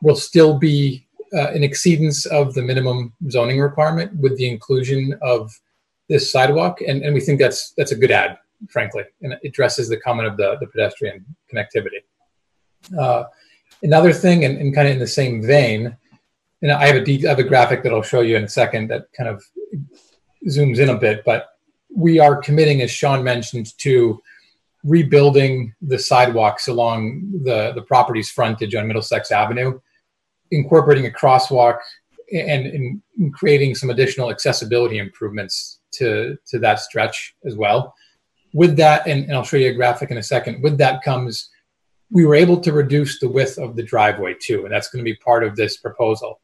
we'll still be uh, an exceedance of the minimum zoning requirement with the inclusion of this sidewalk. And, and we think that's, that's a good ad frankly, and it addresses the comment of the, the pedestrian connectivity. Uh, another thing, and, and kind of in the same vein, and I have a I have a graphic that I'll show you in a second that kind of zooms in a bit, but we are committing, as Sean mentioned, to rebuilding the sidewalks along the, the property's frontage on Middlesex Avenue, incorporating a crosswalk and, and creating some additional accessibility improvements to, to that stretch as well. With that, and, and I'll show you a graphic in a second, with that comes, we were able to reduce the width of the driveway too, and that's going to be part of this proposal.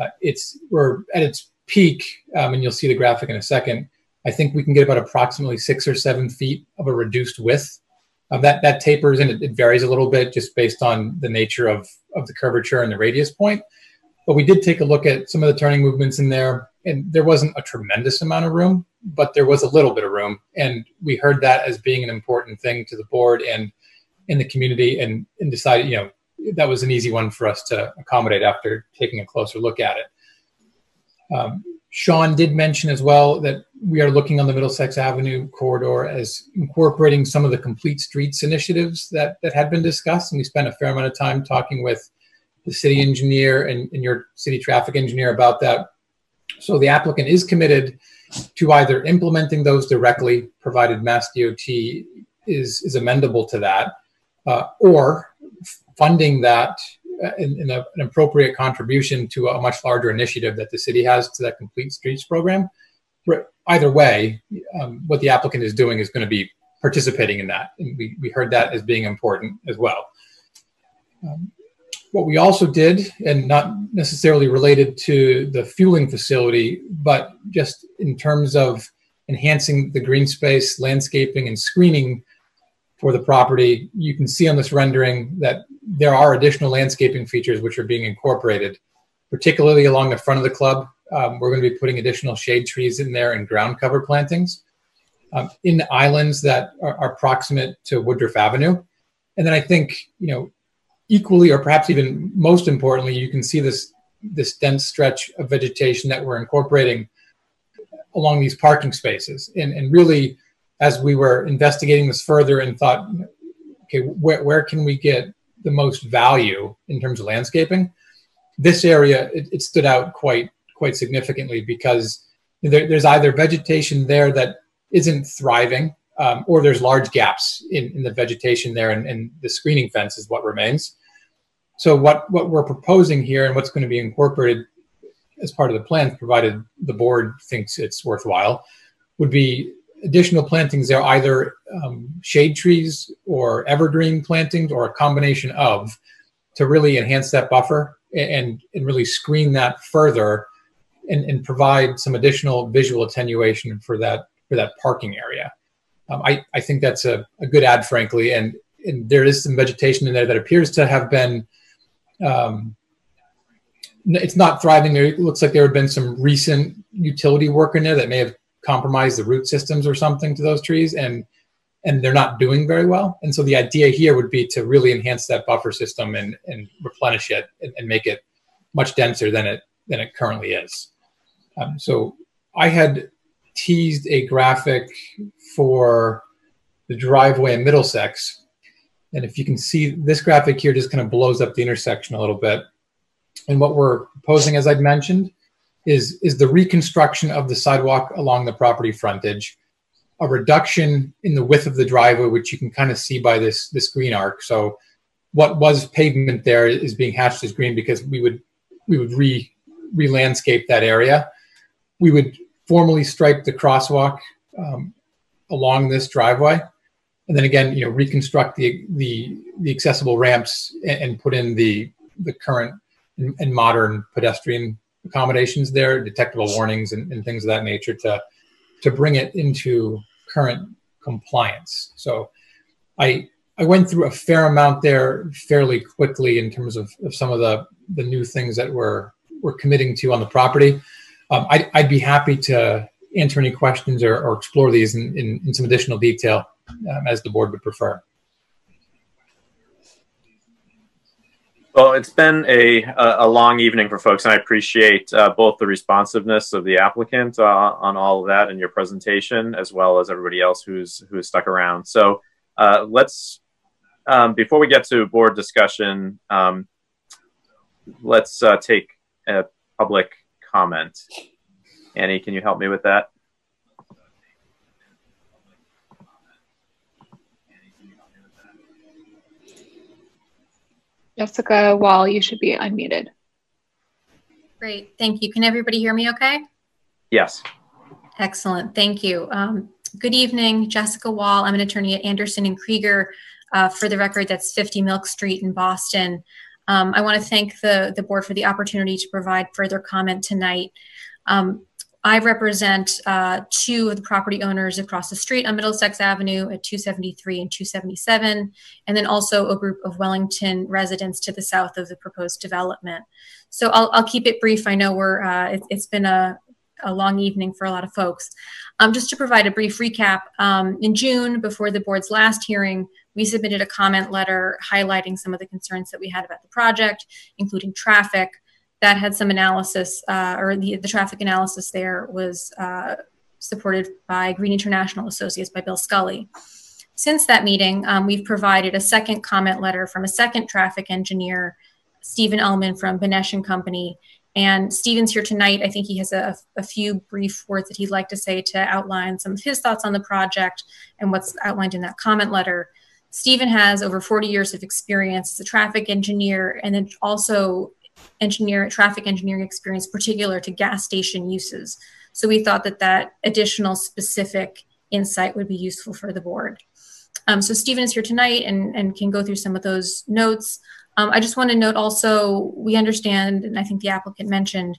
Uh, it's we're at its peak, um, and you'll see the graphic in a second. I think we can get about approximately six or seven feet of a reduced width. Um, that that tapers and it, it, varies a little bit just based on the nature of of the curvature and the radius point. But we did take a look at some of the turning movements in there, and there wasn't a tremendous amount of room but there was a little bit of room, and we heard that as being an important thing to the board and in the community, and, and decided, you know, that was an easy one for us to accommodate after taking a closer look at it. Um, Sean did mention as well that we are looking on the Middlesex Avenue corridor as incorporating some of the complete streets initiatives that, that had been discussed. And we spent a fair amount of time talking with the city engineer and, and your city traffic engineer about that. So the applicant is committed to either implementing those directly, provided Mass DOT is, is amendable to that, uh, or funding that in, in a, an appropriate contribution to a much larger initiative that the city has to that Complete Streets program. Either way, um, what the applicant is doing is going to be participating in that. And we, we heard that as being important as well. Um, what we also did, and not necessarily related to the fueling facility, but just in terms of enhancing the green space, landscaping, and screening for the property, you can see on this rendering that there are additional landscaping features which are being incorporated, particularly along the front of the club. Um, we're going to be putting additional shade trees in there and ground cover plantings um, in the islands that are, are proximate to Woodruff Avenue. And then I think, you know, equally or perhaps even most importantly, you can see this this dense stretch of vegetation that we're incorporating along these parking spaces. And, and really, as we were investigating this further and thought, okay, where, where can we get the most value in terms of landscaping? This area, it, it stood out quite quite significantly because there, there's either vegetation there that isn't thriving um, or there's large gaps in, in the vegetation there, and, and, the screening fence is what remains. So what what we're proposing here and what's going to be incorporated as part of the plan, provided the board thinks it's worthwhile, would be additional plantings there, either um, shade trees or evergreen plantings or a combination of, to really enhance that buffer and, and really screen that further and, and provide some additional visual attenuation for that for that parking area. Um, I, I think that's a, a good ad, frankly, and, and there is some vegetation in there that appears to have been um, it's not thriving. There it looks like there have been some recent utility work in there that may have compromised the root systems or something to those trees, and and they're not doing very well. And so the idea here would be to really enhance that buffer system and and replenish it and, and make it much denser than it than it currently is. Um, so I had teased a graphic for the driveway in Middlesex. And if you can see this graphic here just kind of blows up the intersection a little bit. And what we're proposing, as I'd mentioned, is, is the reconstruction of the sidewalk along the property frontage, a reduction in the width of the driveway, which you can kind of see by this, this green arc. So what was pavement there is being hatched as green because we would, we would re, re-landscape that area. We would formally stripe the crosswalk um, along this driveway. And then again, you know, reconstruct the, the, the accessible ramps and, and put in the, the current and, and modern pedestrian accommodations there, detectable warnings and, and, things of that nature to to bring it into current compliance. So I I went through a fair amount there fairly quickly in terms of, of some of the, the new things that we're we're committing to on the property. Um, I'd, I'd be happy to answer any questions or, or explore these in, in, in, some additional detail um, as the board would prefer. Well, it's been a, a long evening for folks, and I appreciate uh, both the responsiveness of the applicant uh, on all of that and your presentation, as well as everybody else who's who's stuck around. So uh, let's, um, before we get to board discussion, um, let's uh, take a public comment. Annie, can you help me with that? Jessica Wall, you should be unmuted. Great, thank you. Can everybody hear me okay? Yes. Excellent, thank you. Um, good evening, Jessica Wall. I'm an attorney at Anderson and Krieger. Uh, for the record, that's 50 Milk Street in Boston. Um, I want to thank the, the board for the opportunity to provide further comment tonight. Um, I represent uh, two of the property owners across the street on Middlesex Avenue at 273 and 277, and then also a group of Wellington residents to the south of the proposed development. So I'll, I'll keep it brief. I know we're uh, it, has been a, a long evening for a lot of folks. Um, just to provide a brief recap, um, in June, before the board's last hearing, we submitted a comment letter highlighting some of the concerns that we had about the project, including traffic, that had some analysis, uh, or the, the traffic analysis there was uh, supported by Green International Associates by Bill Scully. Since that meeting, um, we've provided a second comment letter from a second traffic engineer, Stephen Ellman from Benesch and Company. And Stephen's here tonight. I think he has a, a few brief words that he'd like to say to outline some of his thoughts on the project and what's outlined in that comment letter. Stephen has over 40 years of experience as a traffic engineer and then also engineer traffic engineering experience particular to gas station uses. So we thought that that additional specific insight would be useful for the board. Um, so Stephen is here tonight and, and can go through some of those notes. Um, I just want to note also, we understand, and I think the applicant mentioned,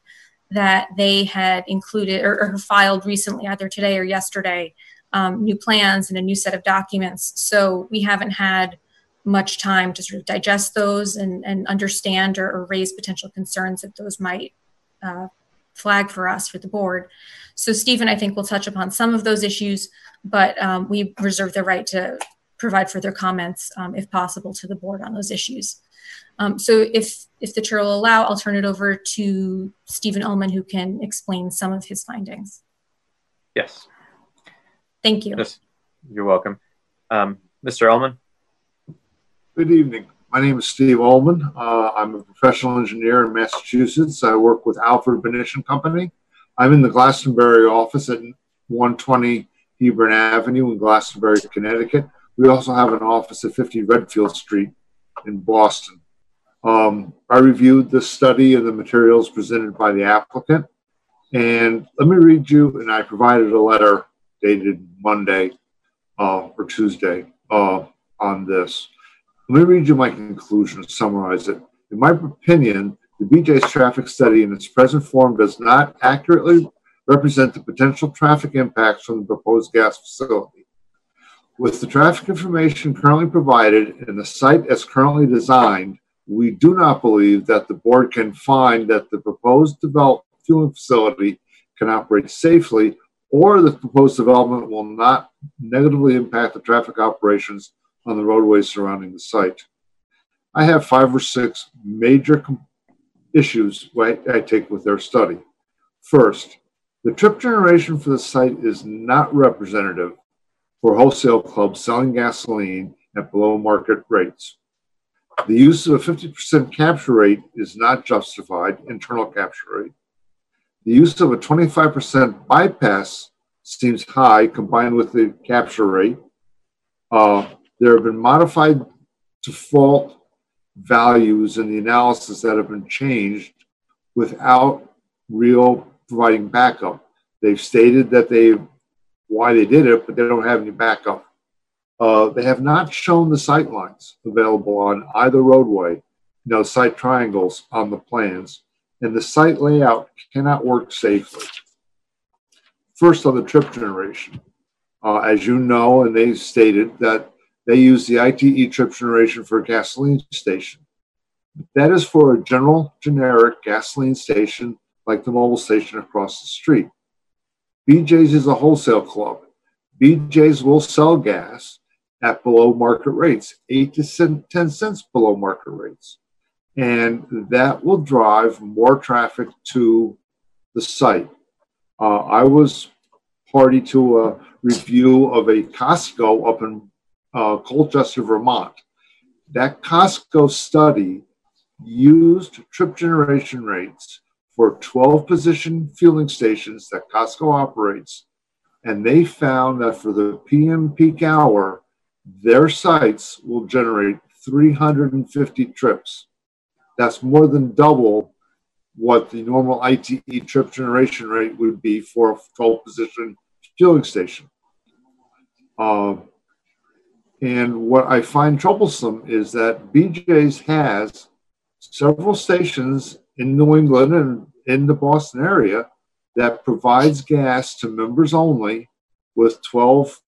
that they had included or, or filed recently, either today or yesterday, um, new plans and a new set of documents. So we haven't had much time to sort of digest those and, and understand or, or raise potential concerns that those might uh, flag for us for the board. So Stephen, I think, we'll touch upon some of those issues, but um, we reserve the right to provide further comments, um, if possible, to the board on those issues. Um, so if, if the chair will allow, I'll turn it over to Stephen Ullman, who can explain some of his findings. Yes. Thank you. Yes, you're welcome. Um, Mr. Ullman? Good evening. My name is Steve Ullman. Uh, I'm a professional engineer in Massachusetts. I work with Alfred and Company. I'm in the Glastonbury office at 120 Hebron Avenue in Glastonbury, Connecticut. We also have an office at 50 Redfield Street in Boston. Um, I reviewed the study and the materials presented by the applicant. And let me read you, and I provided a letter dated Monday uh, or Tuesday uh, on this. Let me read you my conclusion and summarize it. In my opinion, the BJ's traffic study in its present form does not accurately represent the potential traffic impacts from the proposed gas facility. With the traffic information currently provided and the site as currently designed, we do not believe that the board can find that the proposed developed fueling facility can operate safely or the proposed development will not negatively impact the traffic operations on the roadways surrounding the site. I have five or six major issues I take with their study. First, the trip generation for the site is not representative for wholesale clubs selling gasoline at below market rates. The use of a 50% capture rate is not justified, internal capture rate. The use of a 25% bypass seems high combined with the capture rate. Uh, there have been modified default values in the analysis that have been changed without real providing backup. They've stated that they why they did it, but they don't have any backup. Uh, they have not shown the sight lines available on either roadway, you know, sight triangles on the plans, and the site layout cannot work safely. First, on the trip generation, uh, as you know, and they stated that they use the ITE trip generation for a gasoline station. That is for a general, generic gasoline station like the Mobil station across the street. BJ's is a wholesale club. BJ's will sell gas at below market rates, 8 to 10 cents below market rates. And that will drive more traffic to the site. Uh, I was party to a review of a Costco up in uh, Colchester, Vermont. That Costco study used trip generation rates for 12 position fueling stations that Costco operates, and they found that for the PM peak hour, their sites will generate 350 trips. That's more than double what the normal ITE trip generation rate would be for a 12 position fueling station. Uh, and what I find troublesome is that BJ's has several stations in New England and in the Boston area that provides gas to members only with 12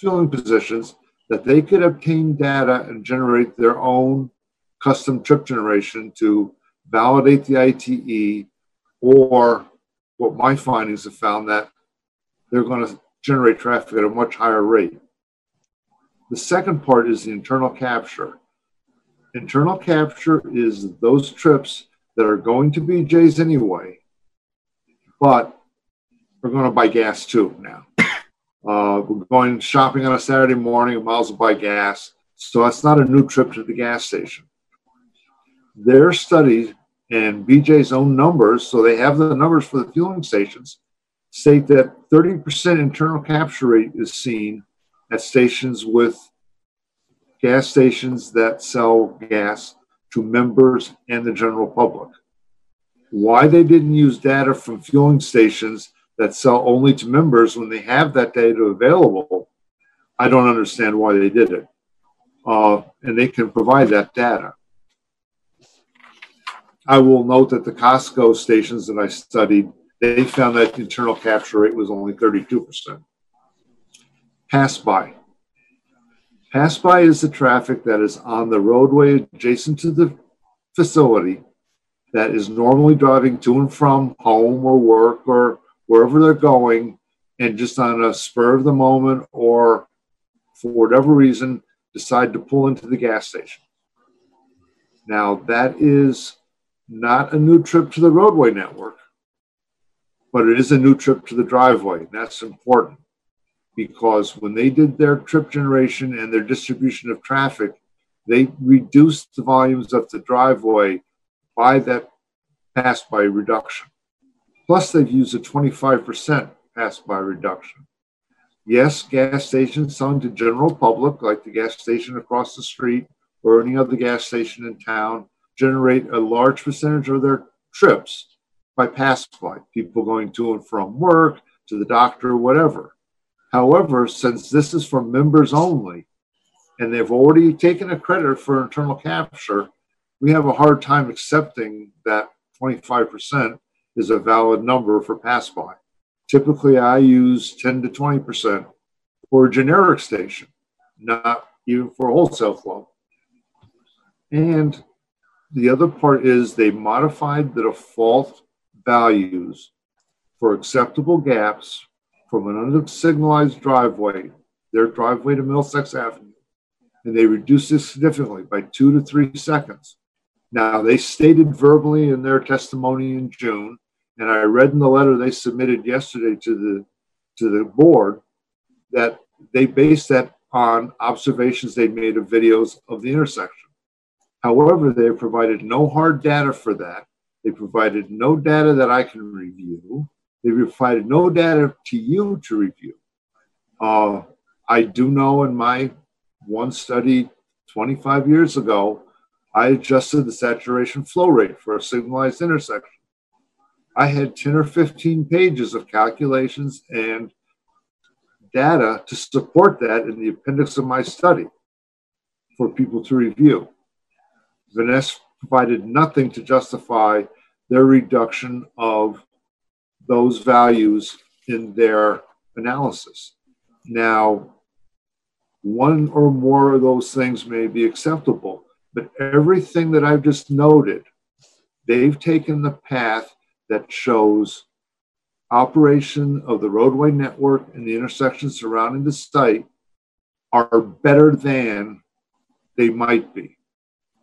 fueling positions that they could obtain data and generate their own custom trip generation to validate the ITE or what my findings have found that they're going to generate traffic at a much higher rate. The second part is the internal capture. Internal capture is those trips that are going to BJ's anyway, but we're going to buy gas too now. <coughs> Uh, we're going shopping on a Saturday morning, miles to buy gas. So that's not a new trip to the gas station. Their study and BJ's own numbers, so they have the numbers for the fueling stations, state that 30% internal capture rate is seen at stations with gas stations that sell gas to members and the general public. Why they didn't use data from fueling stations that sell only to members when they have that data available, I don't understand why they did it. Uh, and they can provide that data. I will note that the Costco stations that I studied they found that internal capture rate was only 32%. Pass by. Pass by is the traffic that is on the roadway adjacent to the facility that is normally driving to and from home or work or wherever they're going and just on a spur of the moment or for whatever reason decide to pull into the gas station. Now, that is not a new trip to the roadway network but it is a new trip to the driveway. That's important because when they did their trip generation and their distribution of traffic, they reduced the volumes of the driveway by that pass by reduction. Plus, they've used a 25% pass by reduction. Yes, gas stations selling to general public, like the gas station across the street or any other gas station in town, generate a large percentage of their trips by pass by, people going to and from work, to the doctor, whatever. However, since this is for members only, and they've already taken a credit for internal capture, we have a hard time accepting that 25% is a valid number for pass by. Typically, I use 10 to 20% for a generic station, not even for wholesale club. And the other part is they modified the default values for acceptable gaps from an unsignalized driveway, their driveway to Middlesex Avenue, and they reduced it significantly by two to three seconds. Now, they stated verbally in their testimony in June, and I read in the letter they submitted yesterday to the to the board that they based that on observations they made of videos of the intersection. However, they provided no hard data for that. They provided no data that I can review. They provided no data to you to review. Uh, I do know in my one study 25 years ago, I adjusted the saturation flow rate for a signalized intersection. I had 10 or 15 pages of calculations and data to support that in the appendix of my study for people to review. Vanasse provided nothing to justify their reduction of those values in their analysis. Now, one or more of those things may be acceptable, but everything that I've just noted, they've taken the path that shows operation of the roadway network and the intersections surrounding the site are better than they might be.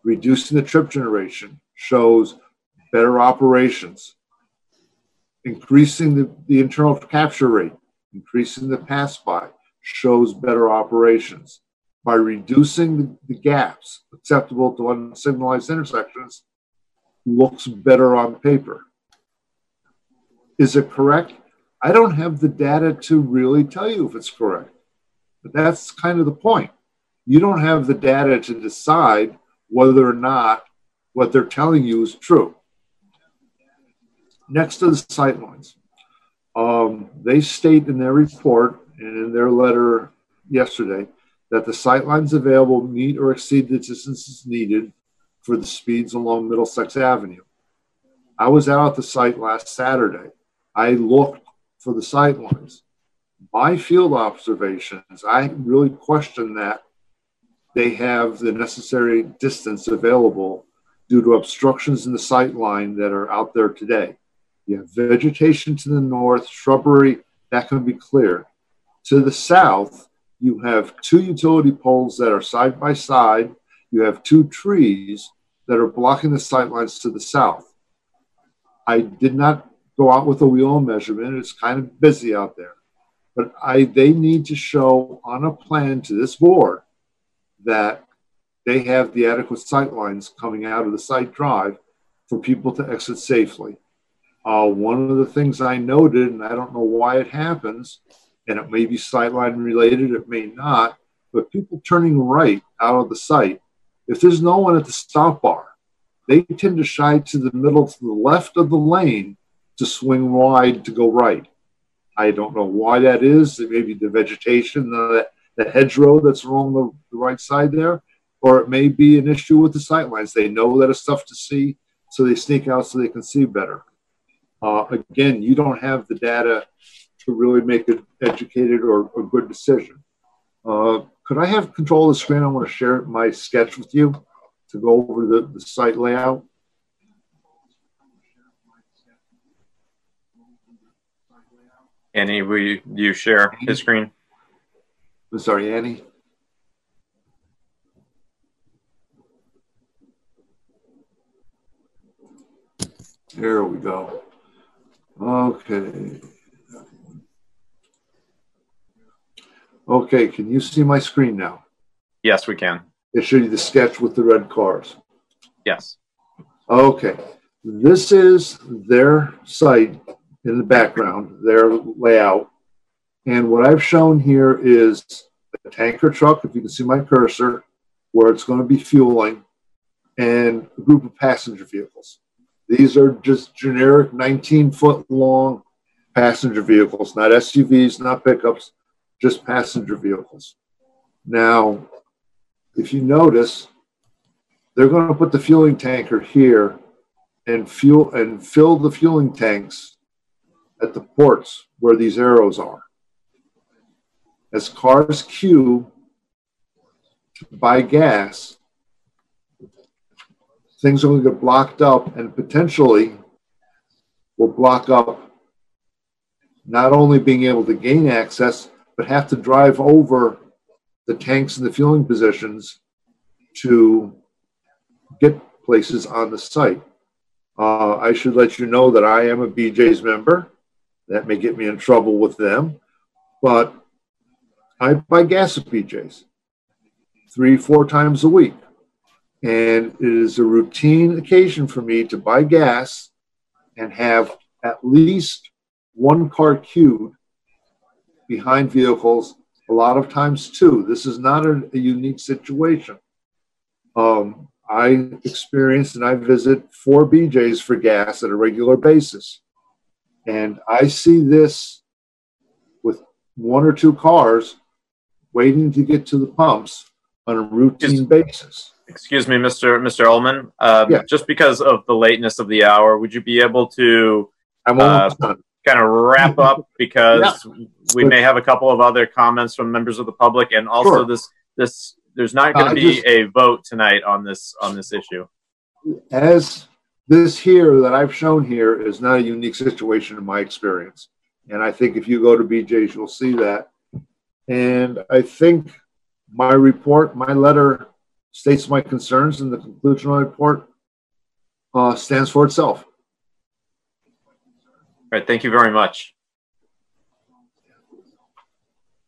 Reducing the trip generation shows better operations. Increasing the, the internal capture rate, increasing the pass by shows better operations. By reducing the, the gaps acceptable to unsignalized intersections, looks better on paper. Is it correct? I don't have the data to really tell you if it's correct. But that's kind of the point. You don't have the data to decide whether or not what they're telling you is true. Next to the sightlines, um, they state in their report and in their letter yesterday that the sightlines available meet or exceed the distances needed for the speeds along Middlesex Avenue. I was out at the site last Saturday I looked for the sightlines. My field observations, I really question that they have the necessary distance available due to obstructions in the sight line that are out there today. You have vegetation to the north, shrubbery, that can be clear. To the south, you have two utility poles that are side by side. You have two trees that are blocking the sight lines to the south. I did not go out with a wheel measurement. It's kind of busy out there. But I they need to show on a plan to this board that they have the adequate sight lines coming out of the site drive for people to exit safely. Uh, one of the things I noted, and I don't know why it happens, and it may be sightline related, it may not, but people turning right out of the site, if there's no one at the stop bar, they tend to shy to the middle to the left of the lane to swing wide to go right. I don't know why that is. It may be the vegetation, the, the hedgerow that's along the, the right side there, or it may be an issue with the sightlines. They know that it's tough to see, so they sneak out so they can see better. Uh, again, you don't have the data to really make an educated or, a good decision. Uh, could I have control of the screen? I want to share my sketch with you to go over the, the site layout. Annie, will you, you share his screen? I'm sorry, Annie. There we go. Okay. Okay, can you see my screen now? Yes, we can. It showed you the sketch with the red cars. Yes. Okay. This is their site in the background, their layout. And what I've shown here is a tanker truck, if you can see my cursor, where it's going to be fueling. and a group of passenger vehicles. These are just generic 19 foot long passenger vehicles, not SUVs, not pickups, just passenger vehicles. Now, if you notice, they're going to put the fueling tanker here and fuel and fill the fueling tanks at the ports where these arrows are. As cars queue to buy gas, things are going to get blocked up and potentially will block up not only being able to gain access, but have to drive over the tanks and the fueling positions to get places on the site. Uh, I should let you know that I am a BJ's member. That may get me in trouble with them, but I buy gas at BJ's three, four times a week. And it is a routine occasion for me to buy gas and have at least one car queued behind vehicles, a lot of times two. This is not a, a unique situation. Um, I experience and I visit four BJs for gas at a regular basis. And I see this with one or two cars waiting to get to the pumps on a routine basis. Excuse me, Mr. Mr. Ullman. Um, Yeah. Just because of the lateness of the hour, would you be able to uh, kind of wrap up <laughs> because we may have a couple of other comments from members of the public, and also Sure. this this there's not going Uh, to be just- a vote tonight on this on this issue. As this here that I've shown here is not a unique situation in my experience. And I think if you go to BJ's, you'll see that. And I think my report, my letter states my concerns, and the conclusion of my report uh, stands for itself. All right, thank you very much.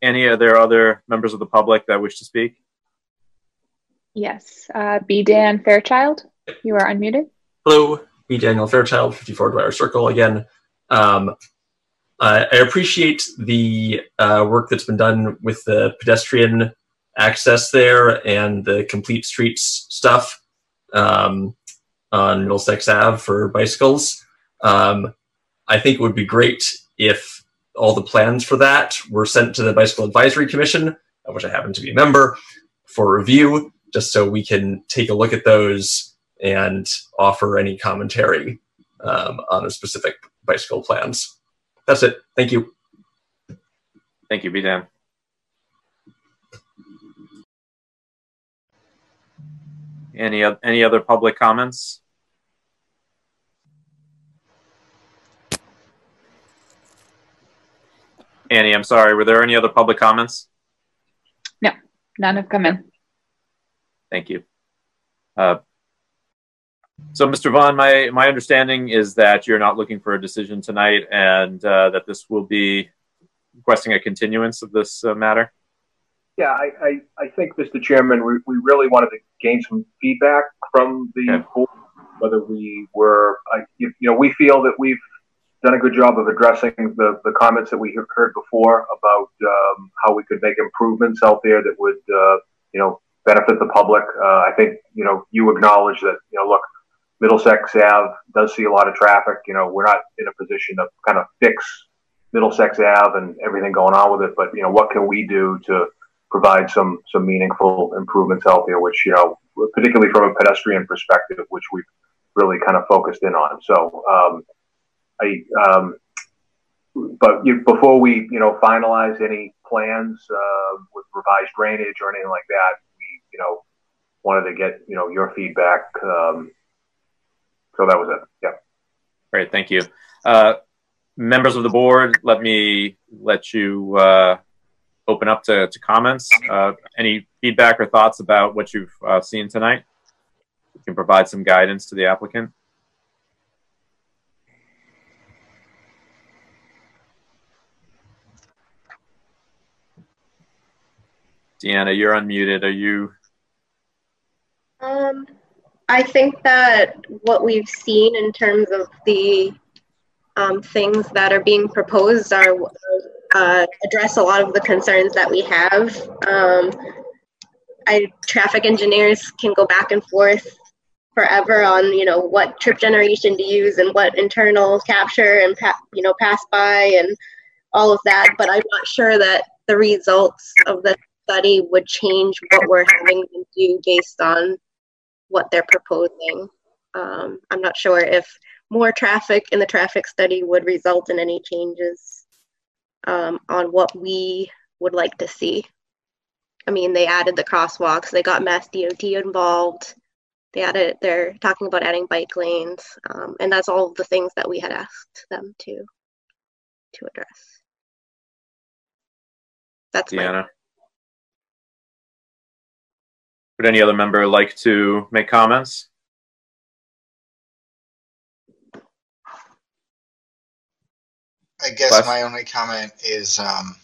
Any other other members of the public that wish to speak? Yes. Uh, B. Dan Fairchild, you are unmuted. Hello, me Daniel Fairchild, 54 Dwyer Circle again. Um, I I appreciate the uh, work that's been done with the pedestrian access there and the complete streets stuff um, on Middlesex Ave for bicycles. Um, I think it would be great if all the plans for that were sent to the Bicycle Advisory Commission, of which I happen to be a member, for review, just so we can take a look at those and offer any commentary um, on the specific bicycle plans. That's it. Thank you. Thank you, Bidan. Any any other public comments? Annie, I'm sorry. Were there any other public comments? No, none have come in. Thank you. Uh, so, Mr. Vaughn, my my understanding is that you're not looking for a decision tonight, and uh, that this will be requesting a continuance of this uh, matter. Yeah, I, I, I think, Mr. Chairman, we, we really wanted to gain some feedback from the board, whether we were, I, you, you know, we feel that we've done a good job of addressing the, the comments that we have heard before about um, how we could make improvements out there that would, uh, you know, benefit the public. Uh, I think, you know, you acknowledge that, you know, look, Middlesex Ave does see a lot of traffic. You know, we're not in a position to kind of fix Middlesex Ave and everything going on with it, but, you know, what can we do to provide some some meaningful improvements out there, which you know, particularly from a pedestrian perspective, which we've really kind of focused in on. So, um, I, um, but you, before we you know finalize any plans uh, with revised drainage or anything like that, we you know wanted to get you know your feedback. Um, so that was it. Yeah. Great, thank you. Uh, members of the board, let me let you uh, open up to, to comments. Uh, any feedback or thoughts about what you've uh, seen tonight? You can provide some guidance to the applicant. Deanna, you're unmuted. Are you? Um, I think that what we've seen in terms of the um, things that are being proposed are uh, address a lot of the concerns that we have. Um, I traffic engineers can go back and forth forever on you know what trip generation to use and what internal capture and pa- you know pass by and all of that but i'm not sure that the results of the study would change what we're having to do based on what they're proposing um, i'm not sure if more traffic in the traffic study would result in any changes um, on what we would like to see i mean they added the crosswalks they got MassDOT involved they added they're talking about adding bike lanes um, and that's all the things that we had asked them to to address that's Deanna. My- Would any other member like to make comments? I guess my only comment is um,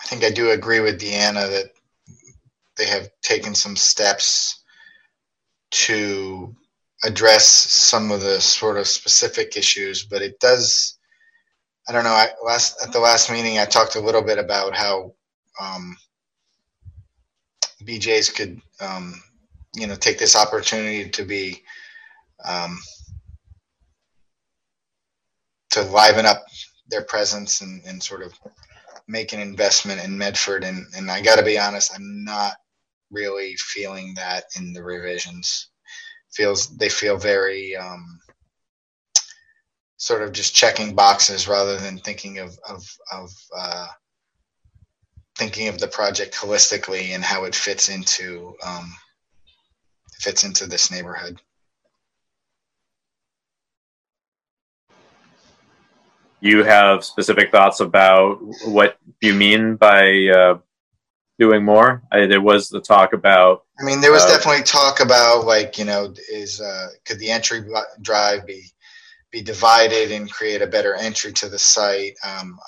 I think I do agree with Deanna that they have taken some steps to address some of the sort of specific issues, but it does. I don't know. I, last at the last meeting, I talked a little bit about how um, BJ's could, um, you know, take this opportunity to be um, to liven up their presence and, and sort of make an investment in Medford. And, and I got to be honest, I'm not really feeling that in the revisions. Feels they feel very um, sort of just checking boxes rather than thinking of of, of uh, thinking of the project holistically and how it fits into um, fits into this neighborhood. You have specific thoughts about what you mean by uh, doing more? I, there was the talk about. I mean, there was uh, definitely talk about like you know, is uh, could the entry drive be be divided and create a better entry to the site? Um,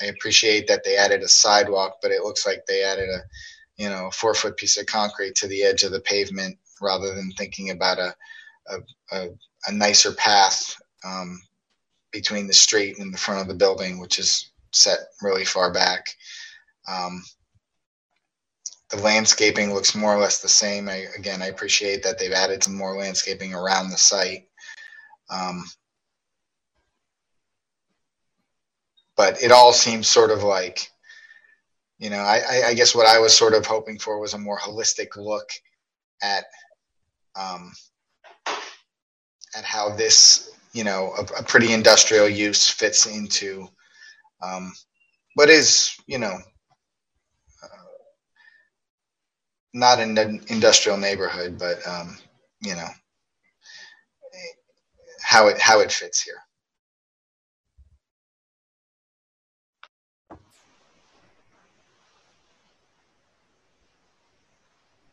I appreciate that they added a sidewalk, but it looks like they added a you know a four foot piece of concrete to the edge of the pavement rather than thinking about a a, a, a nicer path um, between the street and the front of the building, which is set really far back. Um, the landscaping looks more or less the same. I, again, I appreciate that they've added some more landscaping around the site. Um, but it all seems sort of like, you know, I, I, guess what I was sort of hoping for was a more holistic look at um, at how this you know a, a pretty industrial use fits into um, what is you know uh, not an industrial neighborhood, but um, you know how it how it fits here.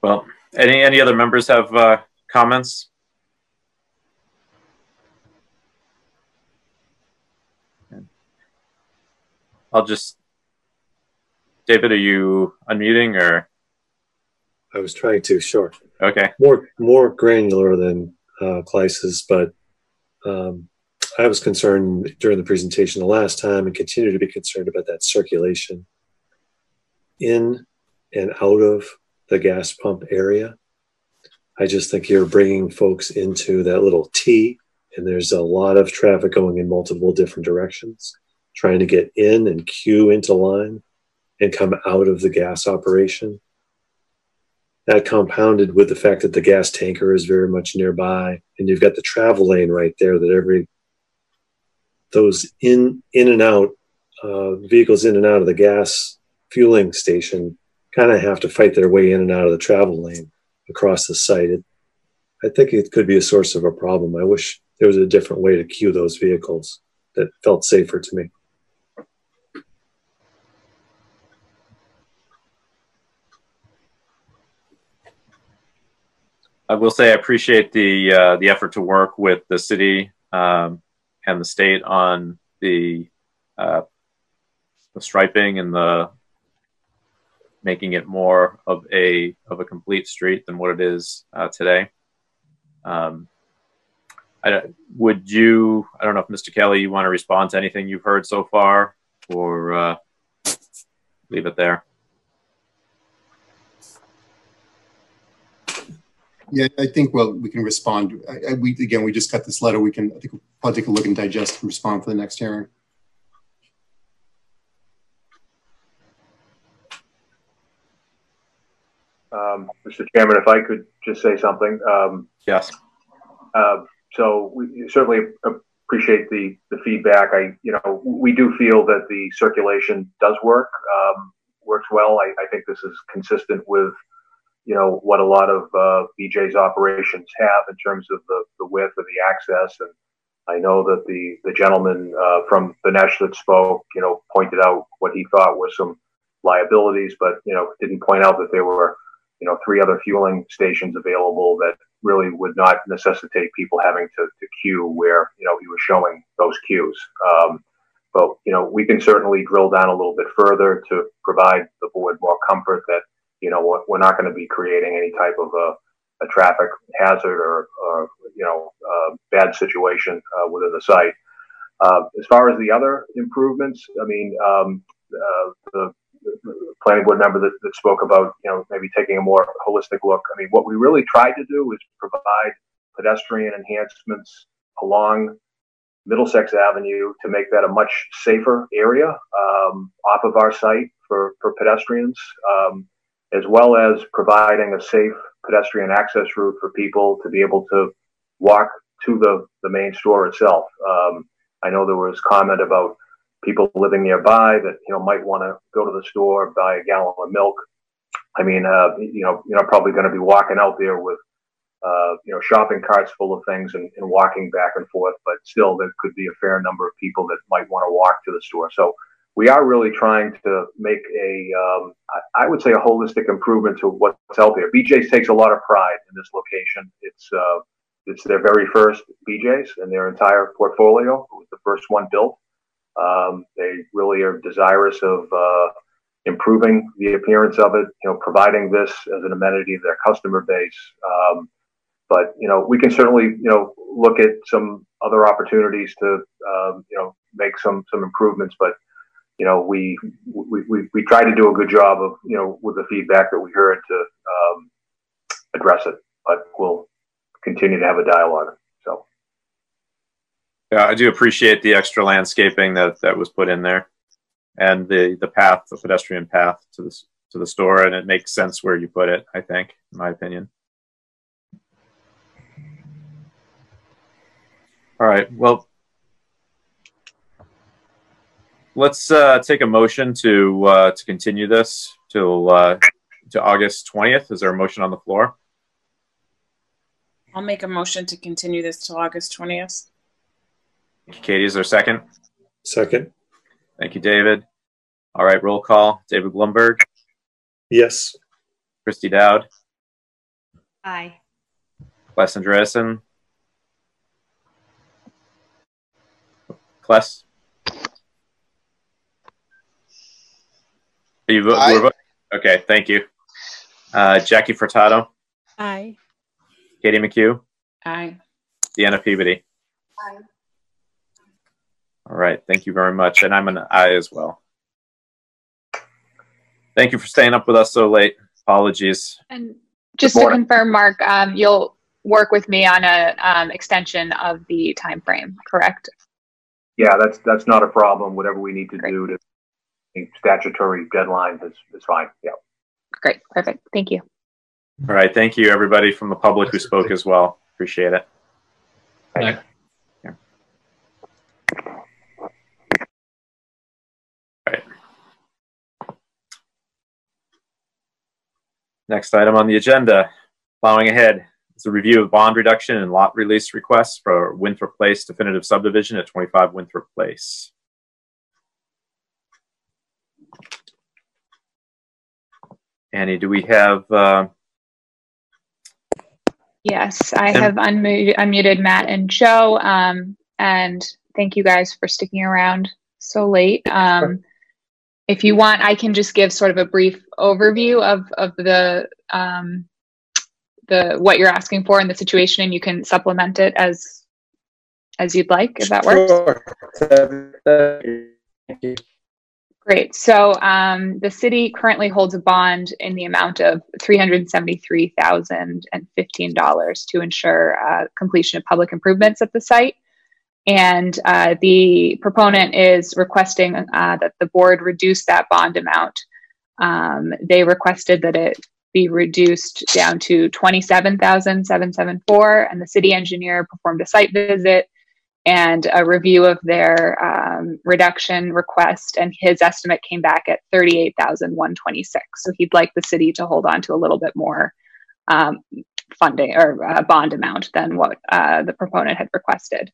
Well, any any other members have uh, comments? I'll just. David, are you unmuting or? I was trying to, sure. Okay. More more granular than uh, Claes's, but um, I was concerned during the presentation the last time and continue to be concerned about that circulation in and out of the gas pump area. I just think you're bringing folks into that little T, and there's a lot of traffic going in multiple different directions trying to get in and queue into line and come out of the gas operation. That compounded with the fact that the gas tanker is very much nearby, and you've got the travel lane right there that every those in in and out uh, vehicles in and out of the gas fueling station kind of have to fight their way in and out of the travel lane across the site. It, I think it could be a source of a problem. I wish there was a different way to queue those vehicles that felt safer to me. I will say I appreciate the uh, the effort to work with the city um, and the state on the uh, the striping and the making it more of a of a complete street than what it is uh, today. Um, I, would you? I don't know if Mr. Kelly, you want to respond to anything you've heard so far, or uh, leave it there. Yeah, I think, well, we can respond. I, I, we, again, we just got this letter. We can, I think we'll probably take a look and digest and respond for the next hearing. Um, Mr. Chairman, if I could just say something. Um, yes. Uh, so we certainly appreciate the, the feedback. I, you know, we do feel that the circulation does work, um, works well. I, I, think this is consistent with, you know, what a lot of uh, BJ's operations have in terms of the, the width of the access. And I know that the, the gentleman uh, from Benesh that spoke, you know, pointed out what he thought were some liabilities, but, you know, didn't point out that there were you know, three other fueling stations available that really would not necessitate people having to, to queue where, you know, he was showing those queues. Um, but, you know, we can certainly drill down a little bit further to provide the board more comfort that, you know, we're not going to be creating any type of a, a traffic hazard or, or you know, bad situation uh, within the site. Uh, as far as the other improvements, I mean, um, uh, the planning board member that, that spoke about, you know, maybe taking a more holistic look. I mean, what we really tried to do is provide pedestrian enhancements along Middlesex Avenue to make that a much safer area um, off of our site for, for pedestrians, um, as well as providing a safe pedestrian access route for people to be able to walk to the, the main store itself. Um, I know there was comment about people living nearby that you know might want to go to the store buy a gallon of milk. I mean, uh, you know, you're not probably going to be walking out there with uh, you know shopping carts full of things and, and, walking back and forth, but still there could be a fair number of people that might want to walk to the store. So we are really trying to make a, um, I, would say, a holistic improvement to what's out there. BJ's takes a lot of pride in this location. It's uh, it's their very first BJ's in their entire portfolio. It was the first one built. Um, they really are desirous of uh, improving the appearance of it, you know, providing this as an amenity to their customer base. Um, but you know, we can certainly you know look at some other opportunities to um, you know make some some improvements. But you know, we, we we we try to do a good job of you know with the feedback that we heard to um, address it. But we'll continue to have a dialogue. So. Yeah, I do appreciate the extra landscaping that that was put in there, and the the path, the pedestrian path to the to the store, and it makes sense where you put it. I think, in my opinion. All right. Well, let's uh, take a motion to uh, to continue this till uh, to August twentieth. Is there a motion on the floor? I'll make a motion to continue this till August twentieth. Katie, is there a second? Second. Thank you, David. All right, roll call. David Blumberg. Yes. Christy Dowd. Aye. Claes Andreasen. Claes. Are you voting? Okay, thank you. Uh, Jackie Furtado. Aye. Katie McHugh. Aye. Deanna Peabody. Aye. All right. Thank you very much. And I'm an I as well. Thank you for staying up with us so late. Apologies. And just to confirm, Mark, um, you'll work with me on a um, extension of the time frame, correct? Yeah, that's that's not a problem. Whatever we need to Great. do to statutory deadline is, is fine. Yeah. Great. Perfect. Thank you. All right. Thank you, everybody from the public who spoke as well. Appreciate it. Thanks. Next item on the agenda, plowing ahead, is a review of bond reduction and lot release requests for Winthrop Place definitive subdivision at 25 Winthrop Place. Annie, do we have? Uh, yes, I have unmuted, unmuted, Matt and Joe. Um, and thank you guys for sticking around so late. Um, if you want, I can just give sort of a brief overview of of the um, the what you're asking for in the situation, and you can supplement it as as you'd like, if that works. Sure. Thank you. Great. So um, the city currently holds a bond in the amount of $373,015 to ensure uh, completion of public improvements at the site. And uh, the proponent is requesting uh, that the board reduce that bond amount. Um, they requested that it be reduced down to 27,774 and the city engineer performed a site visit and a review of their um, reduction request, and his estimate came back at thirty-eight thousand one twenty-six. So he'd like the city to hold on to a little bit more um, funding or uh, bond amount than what uh, the proponent had requested.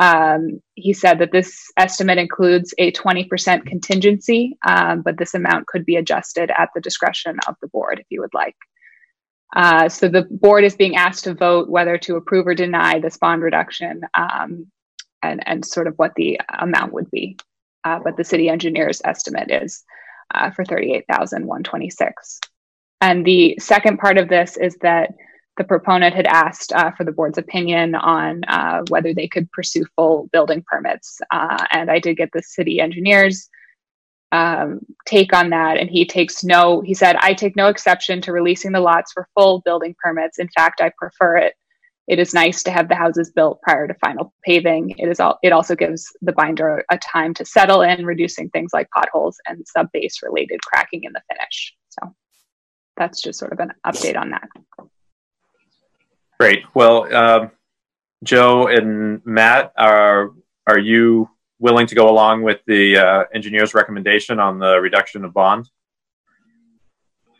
Um, he said that this estimate includes a 20% contingency, um, but this amount could be adjusted at the discretion of the board if you would like. Uh, so the board is being asked to vote whether to approve or deny this bond reduction. Um, and, and sort of what the amount would be. Uh, but the city engineer's estimate is uh, for 38,126. And the second part of this is that the proponent had asked uh, for the board's opinion on uh, whether they could pursue full building permits. Uh, and I did get the city engineer's um, take on that. And he takes no, he said, I take no exception to releasing the lots for full building permits. In fact, I prefer it it is nice to have the houses built prior to final paving. It is all, it also gives the binder a time to settle in, reducing things like potholes and sub base related cracking in the finish. So that's just sort of an update on that. Great. Well, um, Joe and Matt, are are you willing to go along with the uh, engineer's recommendation on the reduction of bond?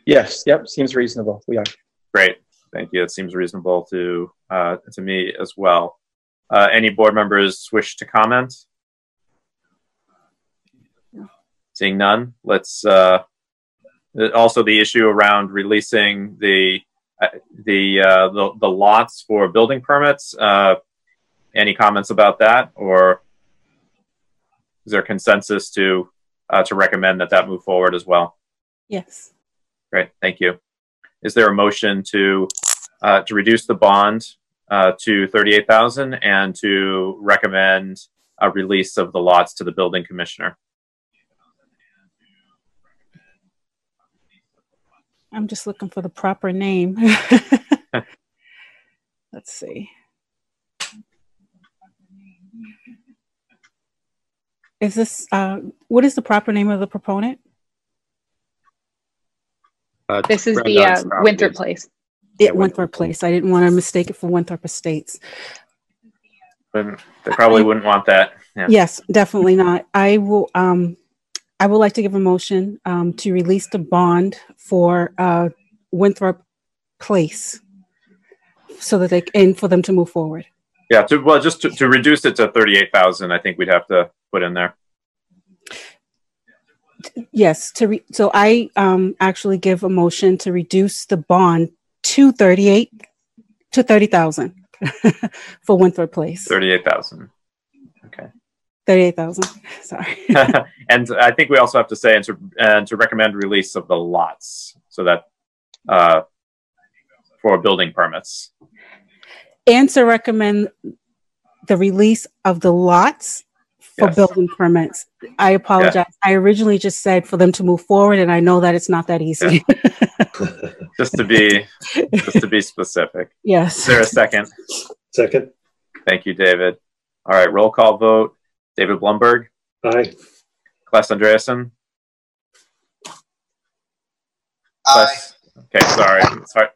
Yes. Yep. Seems reasonable. We are. Great. Thank you. It seems reasonable to uh, to me as well. Uh, any board members wish to comment? Seeing none, let's uh, also the issue around releasing the uh, the, uh, the, the lots for building permits. Uh, any comments about that, or is there consensus to to recommend that that move forward as well? Yes. Great, thank you. Is there a motion to uh, to reduce the bond uh, to 38,000 and to recommend a release of the lots to the building commissioner. I'm just looking for the proper name. <laughs> Let's see. Is this, uh, what is the proper name of the proponent? Uh, this is the uh, Winthrop Place. Yeah, Winthrop Place. I didn't want to mistake it for Winthrop Estates. But they probably wouldn't want that. Yeah. Yes, definitely not. I will. Um, I would like to give a motion um, to release the bond for uh, Winthrop Place, so that they and for them to move forward. Yeah. To, well, just to, to reduce it to thirty-eight thousand, I think we'd have to put in there. Yes. To re- so I um, actually give a motion to reduce the bond to 38 to 30,000 <laughs> for Winthrop Place. 38,000. Okay. 38,000. <laughs> Sorry. <laughs> and I think we also have to say and to, and to recommend release of the lots so that uh, for building permits. And to recommend the release of the lots for yes. building permits. I apologize. Yeah. I originally just said for them to move forward, and I know that it's not that easy. Yeah. <laughs> just to be just to be specific. Yes. Is there a second? Second. Thank you, David. All right, roll call vote. David Blumberg. Aye. Claes Andreasen. Aye. Okay, sorry. It's hard,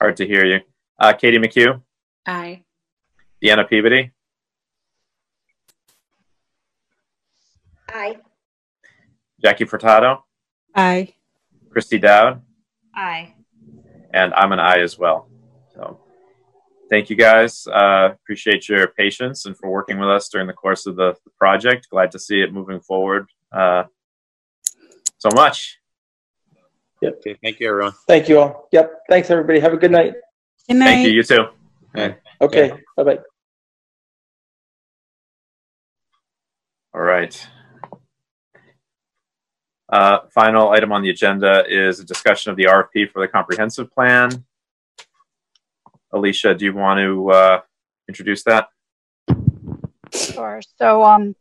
hard to hear you. Uh, Katie McHugh. Aye. Deanna Peabody. Aye. Jackie Furtado. Aye. Christy Dowd. Aye. And I'm an aye as well. So thank you guys. Uh, appreciate your patience and for working with us during the course of the, the project. Glad to see it moving forward uh, so much. Yep. Okay, thank you, everyone. Thank you all. Yep. Thanks, everybody. Have a good night. Good night. Thank you. You too. Okay. okay. Bye bye. All right. Uh, final item on the agenda is a discussion of the RFP for the comprehensive plan. Alicia, do you want to uh, introduce that? Sure. So um,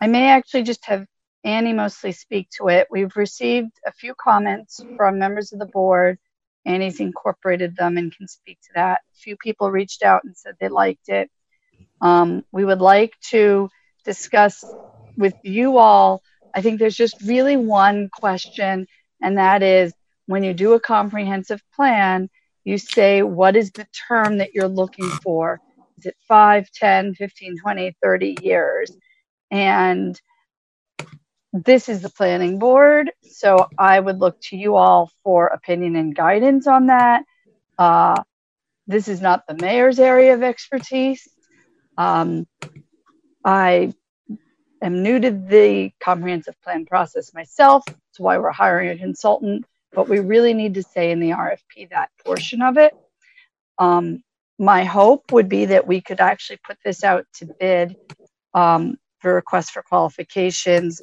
I may actually just have Annie mostly speak to it. We've received a few comments from members of the board. Annie's incorporated them and can speak to that. A few people reached out and said they liked it. Um, we would like to discuss with you all. I think there's just really one question, and that is when you do a comprehensive plan, you say, what is the term that you're looking for? Is it 5, 10, 15, 20, 30 years? And this is the planning board. So I would look to you all for opinion and guidance on that. Uh, this is not the mayor's area of expertise. Um, I am new to the comprehensive plan process myself. That's why we're hiring a consultant, but we really need to say in the RFP that portion of it. Um, my hope would be that we could actually put this out to bid um, for request for qualifications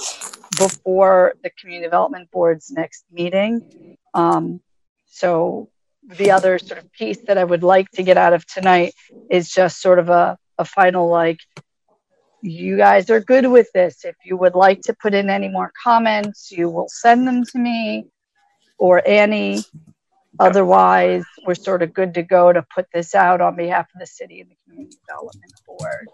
before the community development board's next meeting. Um, so the other sort of piece that I would like to get out of tonight is just sort of a, a final like, you guys are good with this. If you would like to put in any more comments, you will send them to me or Annie. Otherwise, we're sort of good to go to put this out on behalf of the city and the community development board.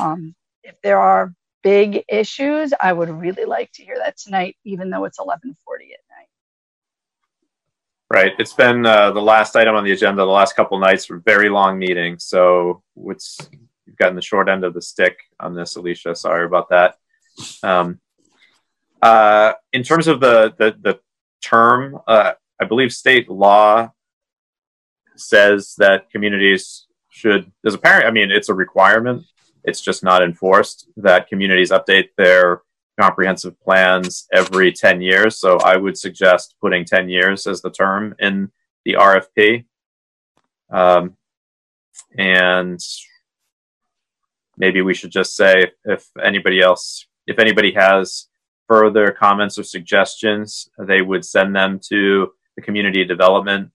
Um, if there are big issues, I would really like to hear that tonight, even though it's 11:40 at night. Right. It's been uh, the last item on the agenda. The last couple nights very long meetings, so it's you've gotten the short end of the stick on this, Alicia. Sorry about that. Um, uh, in terms of the the, the term, uh, I believe state law says that communities should. There's a. I mean, it's a requirement it's just not enforced that communities update their comprehensive plans every 10 years. So I would suggest putting 10 years as the term in the RFP. Um, and maybe we should just say if anybody else, if anybody has further comments or suggestions, they would send them to the community development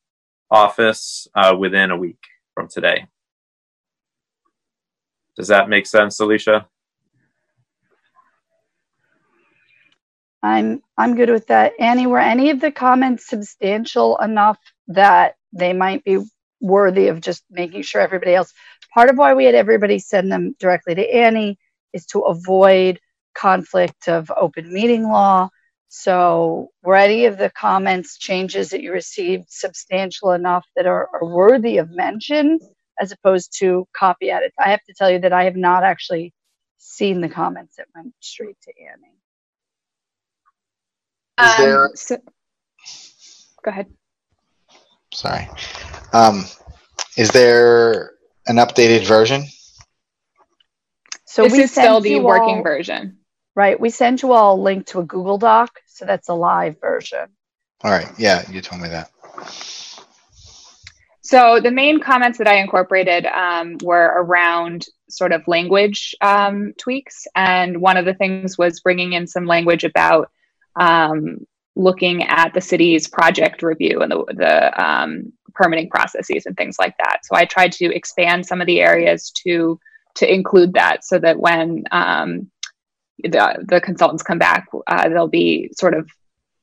office uh, within a week from today. Does that make sense, Alicia? I'm I'm good with that. Annie, were any of the comments substantial enough that they might be worthy of just making sure everybody else? Part of why we had everybody send them directly to Annie is to avoid conflict of open meeting law. So, were any of the comments, changes that you received substantial enough that are, are worthy of mention? as opposed to copy edits. I have to tell you that I have not actually seen the comments that went straight to Annie. Is um, there? So, go ahead. Sorry. Um, is there an updated version? So this we is still the working all, version. Right. We sent you all a link to a Google Doc, so that's a live version. All right. Yeah, you told me that. So the main comments that I incorporated um, were around sort of language um, tweaks, and one of the things was bringing in some language about um, looking at the city's project review and the, the um, permitting processes and things like that. So I tried to expand some of the areas to to include that, so that when um, the the consultants come back, uh, they'll be sort of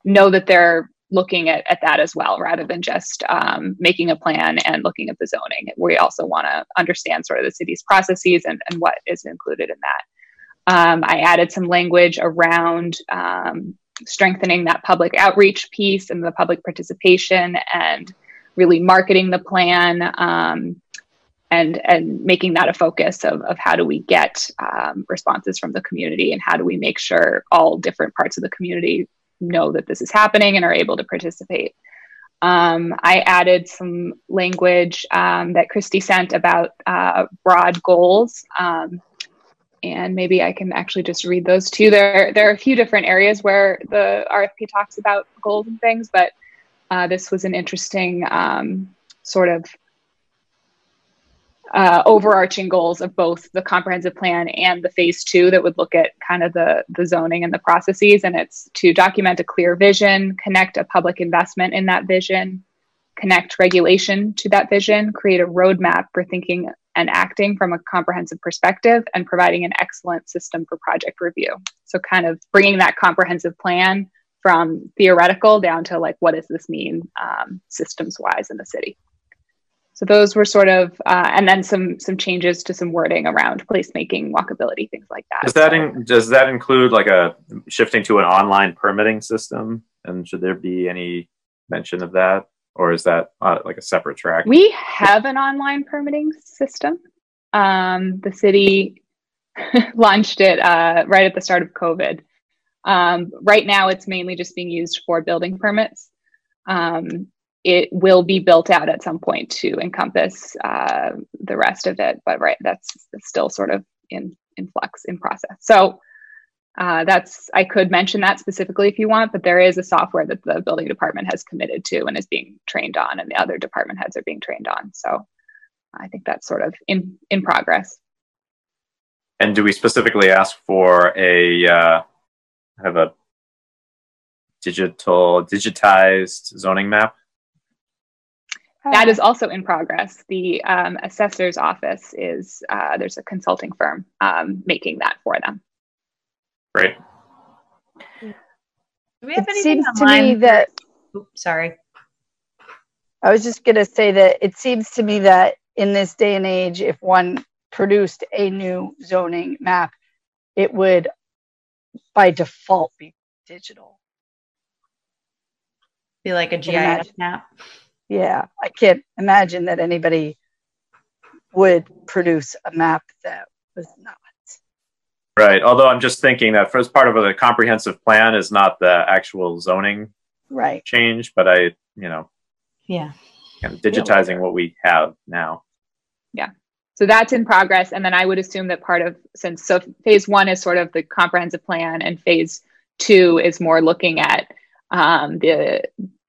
know that they're looking at, at that as well, rather than just um, making a plan and looking at the zoning. We also want to understand sort of the city's processes and, and what is included in that. Um, I added some language around um, strengthening that public outreach piece and the public participation and really marketing the plan um, and and making that a focus of, of how do we get um, responses from the community and how do we make sure all different parts of the community know that this is happening and are able to participate. Um, I added some language um, that Christy sent about uh, broad goals. And maybe I can actually just read those too. There, there are a few different areas where the RFP talks about goals and things, but uh, this was an interesting um, sort of uh, overarching goals of both the comprehensive plan and the phase two that would look at kind of the, the zoning and the processes. And it's to document a clear vision, connect a public investment in that vision, connect regulation to that vision, create a roadmap for thinking and acting from a comprehensive perspective, and providing an excellent system for project review. So, kind of bringing that comprehensive plan from theoretical down to like, what does this mean um, systems wise in the city? So those were sort of, uh, and then some some changes to some wording around placemaking, walkability, things like that. Does that in, does that include like a shifting to an online permitting system? And should there be any mention of that, or is that uh, like a separate track? We have an online permitting system. Um, the city <laughs> launched it uh, right at the start of COVID. Um, right now, it's mainly just being used for building permits. Um, it will be built out at some point to encompass uh, the rest of it, but right, that's still sort of in in flux in process. So uh, that's I could mention that specifically if you want, but there is a software that the building department has committed to and is being trained on, and the other department heads are being trained on. So I think that's sort of in in progress. And do we specifically ask for a uh, have a digital digitized zoning map? That is also in progress. The um, assessor's office is uh, there's a consulting firm um, making that for them. Great. Do we have it anything seems to me that Oops, sorry. I was just going to say that it seems to me that in this day and age, if one produced a new zoning map, it would by default be digital. Be like a GIS imagine. map. Yeah, I can't imagine that anybody would produce a map that was not. Right. Although I'm just thinking that first part of the comprehensive plan is not the actual zoning Right. change, but I, you know, Yeah. kind of digitizing what we have now. Yeah. So that's in progress. And then I would assume that part of since so phase one is sort of the comprehensive plan and phase two is more looking at um, the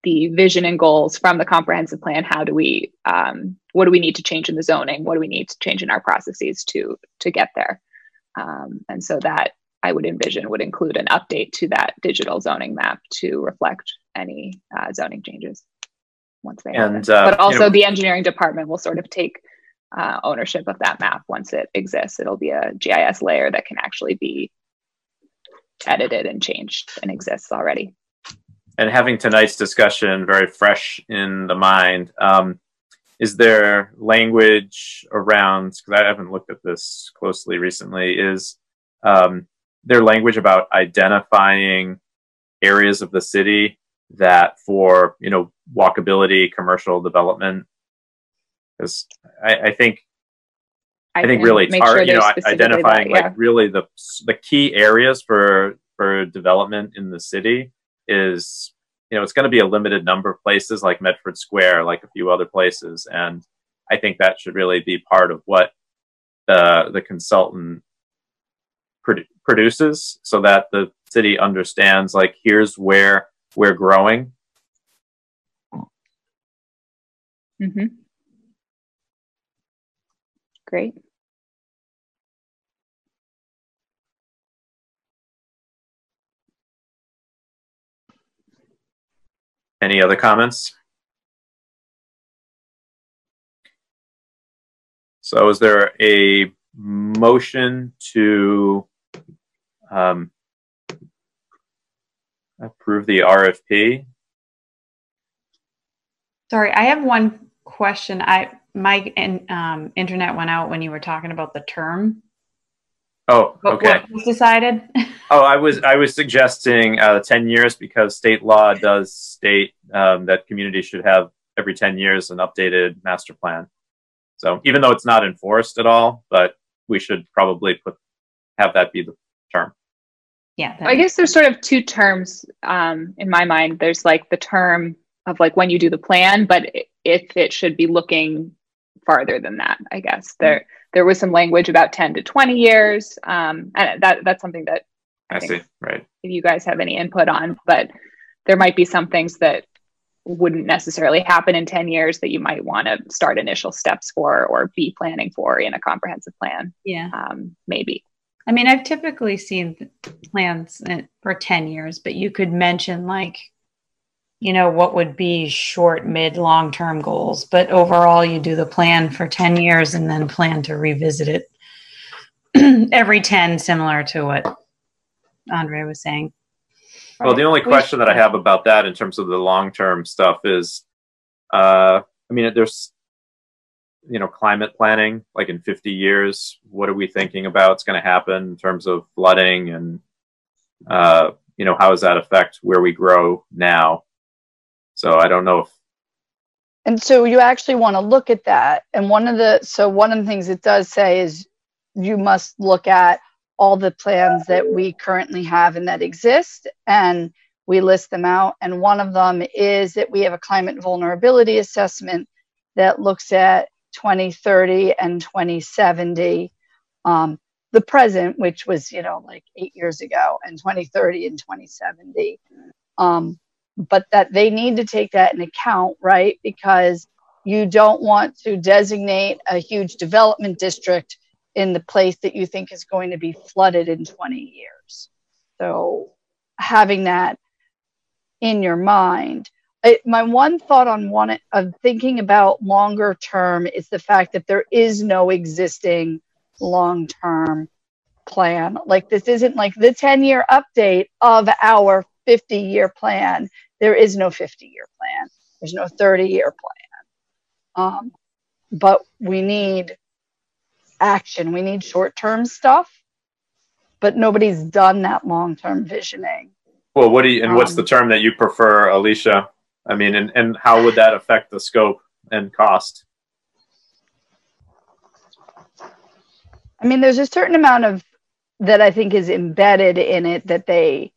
the vision and goals from the comprehensive plan. How do we um, what do we need to change in the zoning? What do we need to change in our processes to to get there? Um, and so that I would envision would include an update to that digital zoning map to reflect any uh, zoning changes once they happen. And, uh, but also you know- the engineering department will sort of take uh, ownership of that map once it exists. It'll be a GIS layer that can actually be edited and changed and exists already. And having tonight's discussion very fresh in the mind, um, is there language around, because I haven't looked at this closely recently, is um, there language about identifying areas of the city that for, you know, walkability, commercial development? Because I, I think I, think really tar- sure you know identifying that, yeah. like really the the key areas for for development in the city is you know it's going to be a limited number of places like Medford Square like a few other places and I think that should really be part of what the the consultant produ- produces so that the city understands like here's where we're growing mm-hmm. Great. Any other comments So is there a motion to um, approve the RFP? Sorry, I have one question. I my um, internet went out when you were talking about the term. Oh, What, okay. what was decided? <laughs> Oh, I was I was suggesting uh, ten years because state law does state um, that communities should have every ten years an updated master plan. So even though it's not enforced at all, but we should probably put have that be the term. Yeah. I guess there's sort of two terms um, in my mind. There's like the term of like when you do the plan, but if it should be looking farther than that, I guess there there was some language about 10 to 20 years, um, and that that's something that I, think see. Right. if you guys have any input on, but there might be some things that wouldn't necessarily happen in 10 years that you might want to start initial steps for or be planning for in a comprehensive plan. Yeah. Um, maybe. I mean, I've typically seen plans for 10 years, but you could mention like you know, what would be short, mid, long term goals. But overall, you do the plan for 10 years and then plan to revisit it <clears throat> every 10, similar to what Andre was saying. Well, the only question that I have about that in terms of the long term stuff is, uh, I mean, there's, you know, climate planning, like in 50 years, what are we thinking about? It's going to happen in terms of flooding and, uh, you know, how does that affect where we grow now? So I don't know if. And so you actually want to look at that. And one of the, so one of the things it does say is you must look at all the plans that we currently have and that exist and we list them out and one of them is that we have a climate vulnerability assessment that looks at 2030 and 2070 um, the present which was you know like eight years ago and 2030 and 2070 um, but that they need to take that in account right because you don't want to designate a huge development district in the place that you think is going to be flooded in 20 years. So having that in your mind. It, my one thought on one of thinking about longer term is the fact that there is no existing long term plan. Like this isn't like the 10 year update of our 50 year plan. There is no 50 year plan. There's no 30 year plan. Um, but we need action. We need short term stuff, but nobody's done that long term visioning. Well, what do you, and um, what's the term that you prefer, Alicia? I mean, and, and how would that affect the scope and cost? I mean, there's a certain amount of that I think is embedded in it that they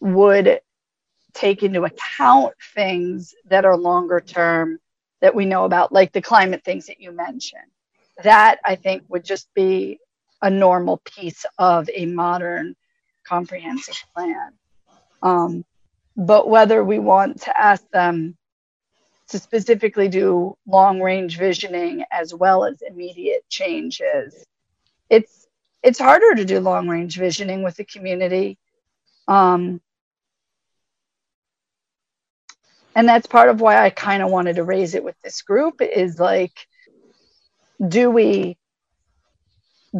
would take into account things that are longer term that we know about, like the climate things that you mentioned. That I think would just be a normal piece of a modern comprehensive plan. Um, but whether we want to ask them to specifically do long range visioning as well as immediate changes, it's it's harder to do long range visioning with the community. Um, and that's part of why I kind of wanted to raise it with this group is like, do we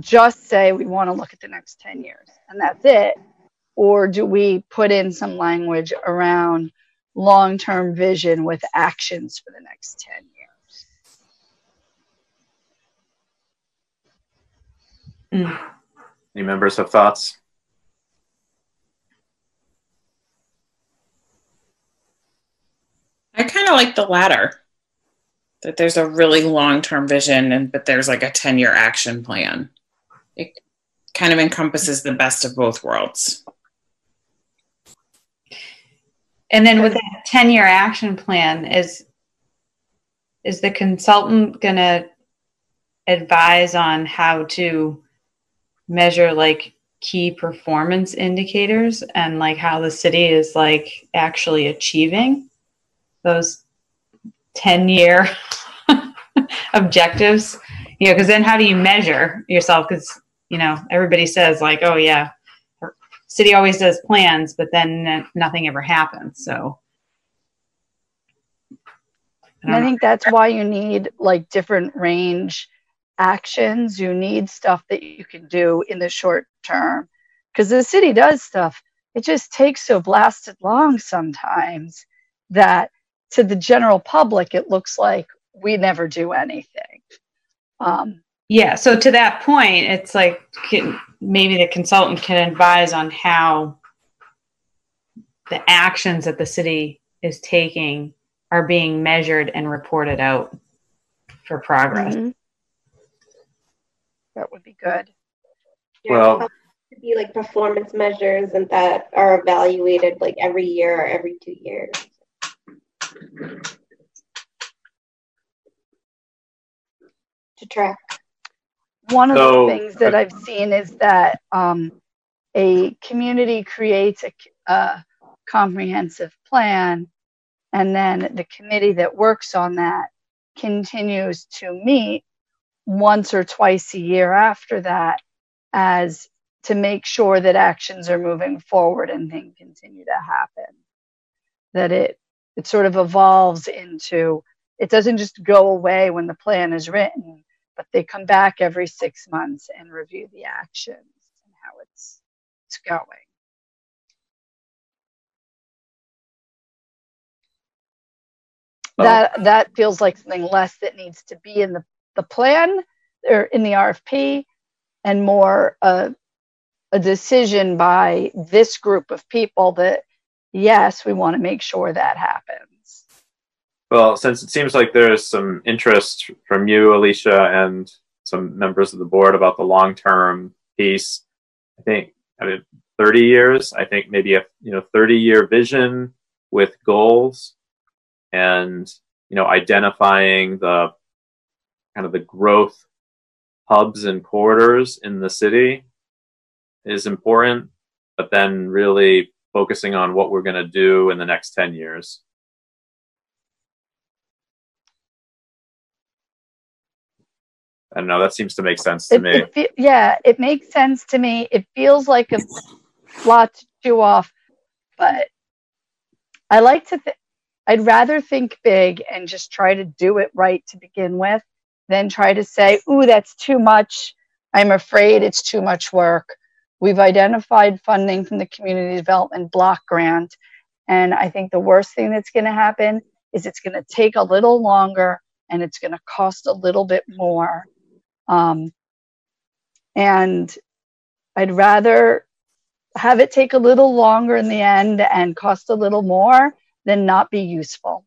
just say we want to look at the next 10 years and that's it? Or do we put in some language around long term vision with actions for the next 10 years? Mm. Any members have thoughts? I kind of like the latter. That there's a really long-term vision, and but there's like a ten-year action plan. It kind of encompasses the best of both worlds. And then with that 10 year action plan, is is the consultant going to advise on how to measure like key performance indicators and like how the city is like actually achieving those 10 year <laughs> objectives? You know, because then how do you measure yourself? Because, you know, everybody says like, oh, yeah, city always does plans, but then nothing ever happens. So And I think that's why you need like different range actions. You need stuff that you can do in the short term because the city does stuff. It just takes so blasted long sometimes that to the general public, it looks like we never do anything. Um, Yeah. So to that point, it's like can, maybe the consultant can advise on how the actions that the city is taking are being measured and reported out for progress. Mhm. That would be good. Well, to be like performance measures and that are evaluated like every year or every two years. To track. One of So- the things that I've seen is that um, a community creates a, a comprehensive plan, and then the committee that works on that continues to meet once or twice a year after that as to make sure that actions are moving forward and things continue to happen. that it it sort of evolves into it doesn't just go away when the plan is written, but they come back every six months and review the actions and how it's it's going. Oh. That that feels like something less that needs to be in the, the plan or in the RFP and more a, a decision by this group of people that yes, we want to make sure that happens. Well, since it seems like there's some interest from you, Alicia, and some members of the board about the long-term piece, I think I mean, 30 years. I think maybe a you know 30-year vision with goals and you know identifying the kind of the growth hubs and corridors in the city is important but then really focusing on what we're going to do in the next 10 years I don't know. That seems to make sense to it, me. It fe- yeah, it makes sense to me. It feels like a lot to chew off, but I like to. Th- I'd rather think big and just try to do it right to begin with than try to say, ooh, that's too much. I'm afraid it's too much work. We've identified funding from the Community Development Block Grant. And I think the worst thing that's going to happen is it's going to take a little longer and it's going to cost a little bit more. Um, and I'd rather have it take a little longer in the end and cost a little more than not be useful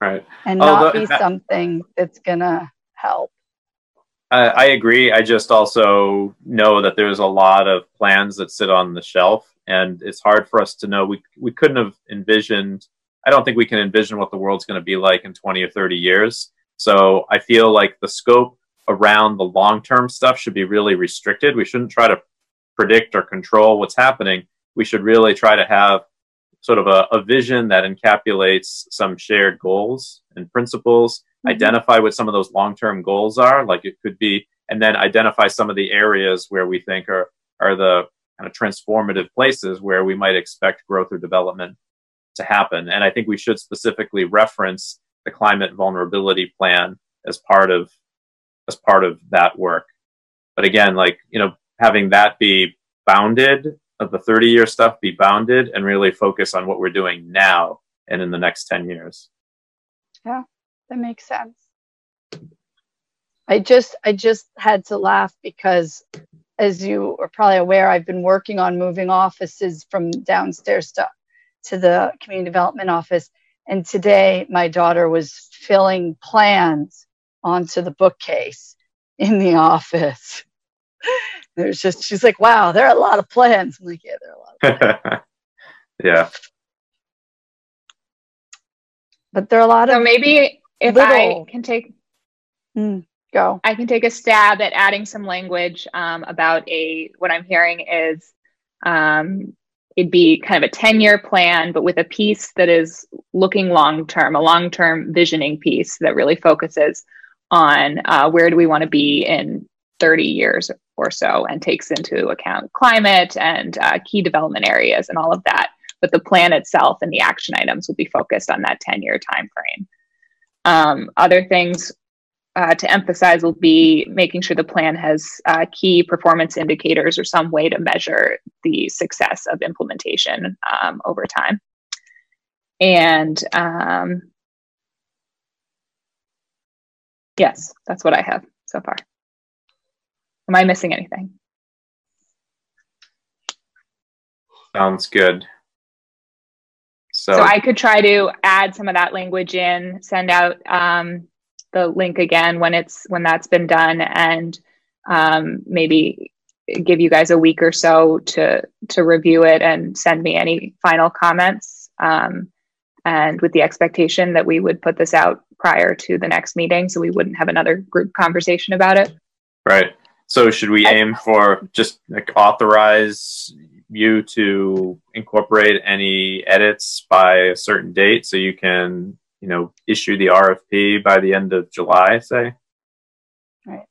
Right. and Although- not be something that's gonna help. I, I agree. I just also know that there's a lot of plans that sit on the shelf, and it's hard for us to know. We we couldn't have envisioned. I don't think we can envision what the world's going to be like in 20 or 30 years. So I feel like the scope around the long term stuff should be really restricted. We shouldn't try to predict or control what's happening. We should really try to have sort of a, a vision that encapsulates some shared goals and principles Mm-hmm. identify what some of those long-term goals are like it could be and then identify some of the areas where we think are are the kind of transformative places where we might expect growth or development to happen. And i think we should specifically reference the climate vulnerability plan as part of as part of that work. But again like you know having that be bounded of the 30 year stuff be bounded and really focus on what we're doing now and in the next 10 years. Yeah, that makes sense. I just I just had to laugh because as you are probably aware, I've been working on moving offices from downstairs to, to the community development office. And today my daughter was filling plans onto the bookcase in the <laughs> office. There's just she's like, wow, there are a lot of plans. I'm like, yeah, there are a lot. of <laughs> yeah But there are a lot So of maybe if little- I can take Mm, go. I can take a stab at adding some language um, about a what I'm hearing is um, it'd be kind of a 10 year plan, but with a piece that is looking long term, a long term visioning piece that really focuses on uh, where do we want to be in 30 years or so and takes into account climate and uh, key development areas and all of that. But the plan itself and the action items will be focused on that 10 year time frame. Um, other things uh, to emphasize will be making sure the plan has uh, key performance indicators or some way to measure the success of implementation um, over time. And um, yes, that's what I have so far. Am I missing anything? sounds good so, So I could try to add some of that language in, send out um, the link again when it's when that's been done, and um, maybe give you guys a week or so to to review it and send me any final comments. Um, and with the expectation that we would put this out prior to the next meeting, so we wouldn't have another group conversation about it. Right. So should we aim for just like authorize you to incorporate any edits by a certain date so you can, you know, issue the RFP by the end of July, say? Right.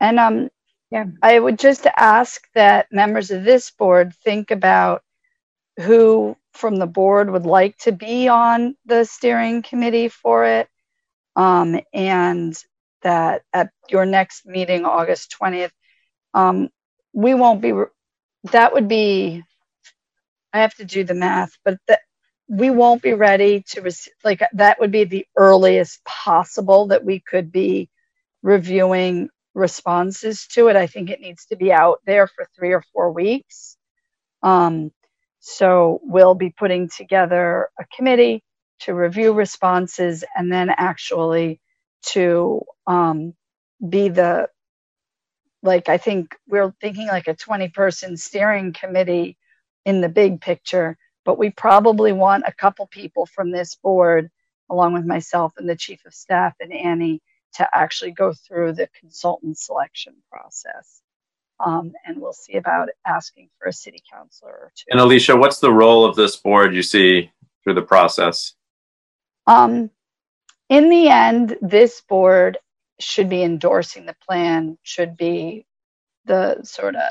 And um, yeah, I would just ask that members of this board think about who from the board would like to be on the steering committee for it. Um, and that at your next meeting, August 20th, um, we won't be, that would be, I have to do the math, but that we won't be ready to receive, like, that would be the earliest possible that we could be reviewing responses to it. I think it needs to be out there for three or four weeks. Um, so we'll be putting together a committee to review responses and then actually to um, be the like I think we're thinking like a 20 person steering committee in the big picture, but we probably want a couple people from this board, along with myself and the chief of staff and Annie, to actually go through the consultant selection process. Um, and we'll see about asking for a city councilor or two. And Alicia, what's the role of this board you see through the process? Um, in the end, this board should be endorsing the plan, should be the sort of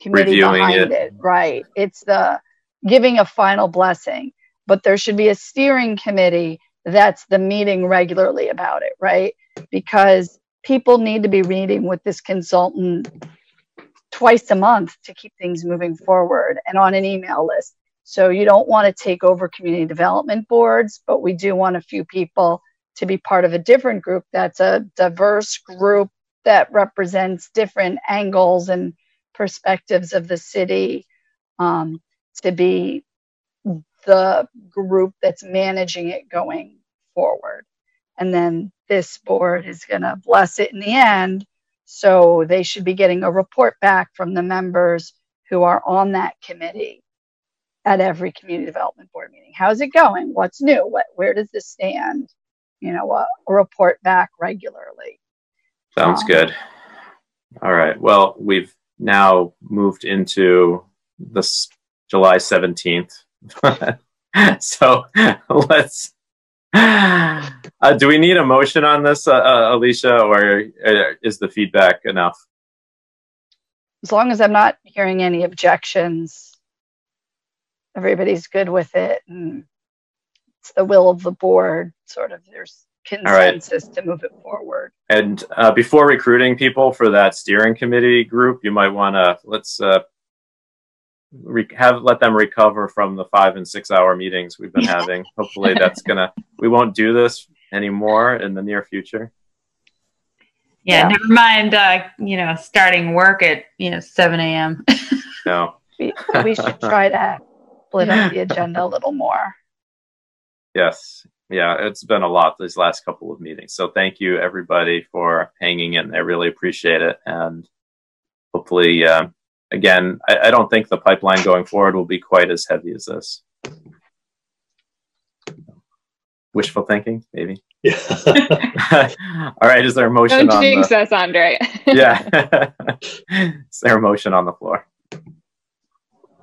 committee Reviewing behind it. it. Right. It's the giving a final blessing, but there should be a steering committee that's the meeting regularly about it, right? Because people need to be meeting with this consultant twice a month to keep things moving forward and on an email list. So you don't want to take over community development boards, but we do want a few people to be part of a different group that's a diverse group that represents different angles and perspectives of the city um, to be the group that's managing it going forward. And then this board is going to bless it in the end. So they should be getting a report back from the members who are on that committee at every community development board meeting. How's it going? What's new? What, where does this stand? You know, a report back regularly. Sounds Um, good. All right. Well, we've now moved into this July 17th. <laughs> so <laughs> let's. Uh, do we need a motion on this, uh, uh, Alicia, or uh, is the feedback enough? As long as I'm not hearing any objections, everybody's good with it. And it's the will of the board, sort of, there's right. consensus to move it forward. And uh, before recruiting people for that steering committee group, you might want to let's uh, re- have let them recover from the five and six hour meetings we've been <laughs> having. Hopefully, that's gonna. We won't do this anymore in the near future. Yeah, Yeah. never mind. Uh, you know, starting work at you know seven a.m. <laughs> No. We, we should try to <laughs> split up the agenda a little more. Yes. Yeah, it's been a lot these last couple of meetings. So thank you everybody for hanging in. I really appreciate it. And hopefully, uh, again, I, I don't think the pipeline going forward will be quite as heavy as this. Wishful thinking, maybe. Yeah. <laughs> <laughs> All right. Is there a motion Don't on jinx the? us, Andre. <laughs> Yeah. is there a motion on the floor?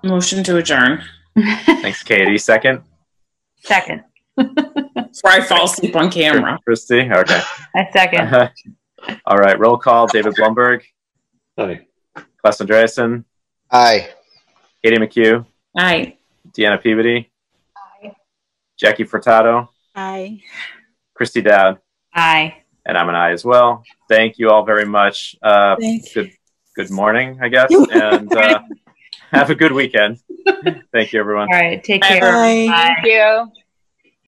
Motion to adjourn. Thanks, Katie. Second. Second. Before I fall asleep on camera. <laughs> Christy. Okay. I second. <laughs> All right. Roll call. David Blumberg. Hi. Claes Andreasen. Aye. Katie McHugh. Aye. Deanna Peabody. Aye. Jackie Furtado. Aye. Christy Dowd. Aye. And I'm an I as well. Thank you all very much. Uh, Thank good good morning, I guess, <laughs> and uh, have a good weekend. Thank you, everyone. All right. Take Bye. care. Bye. Thank you.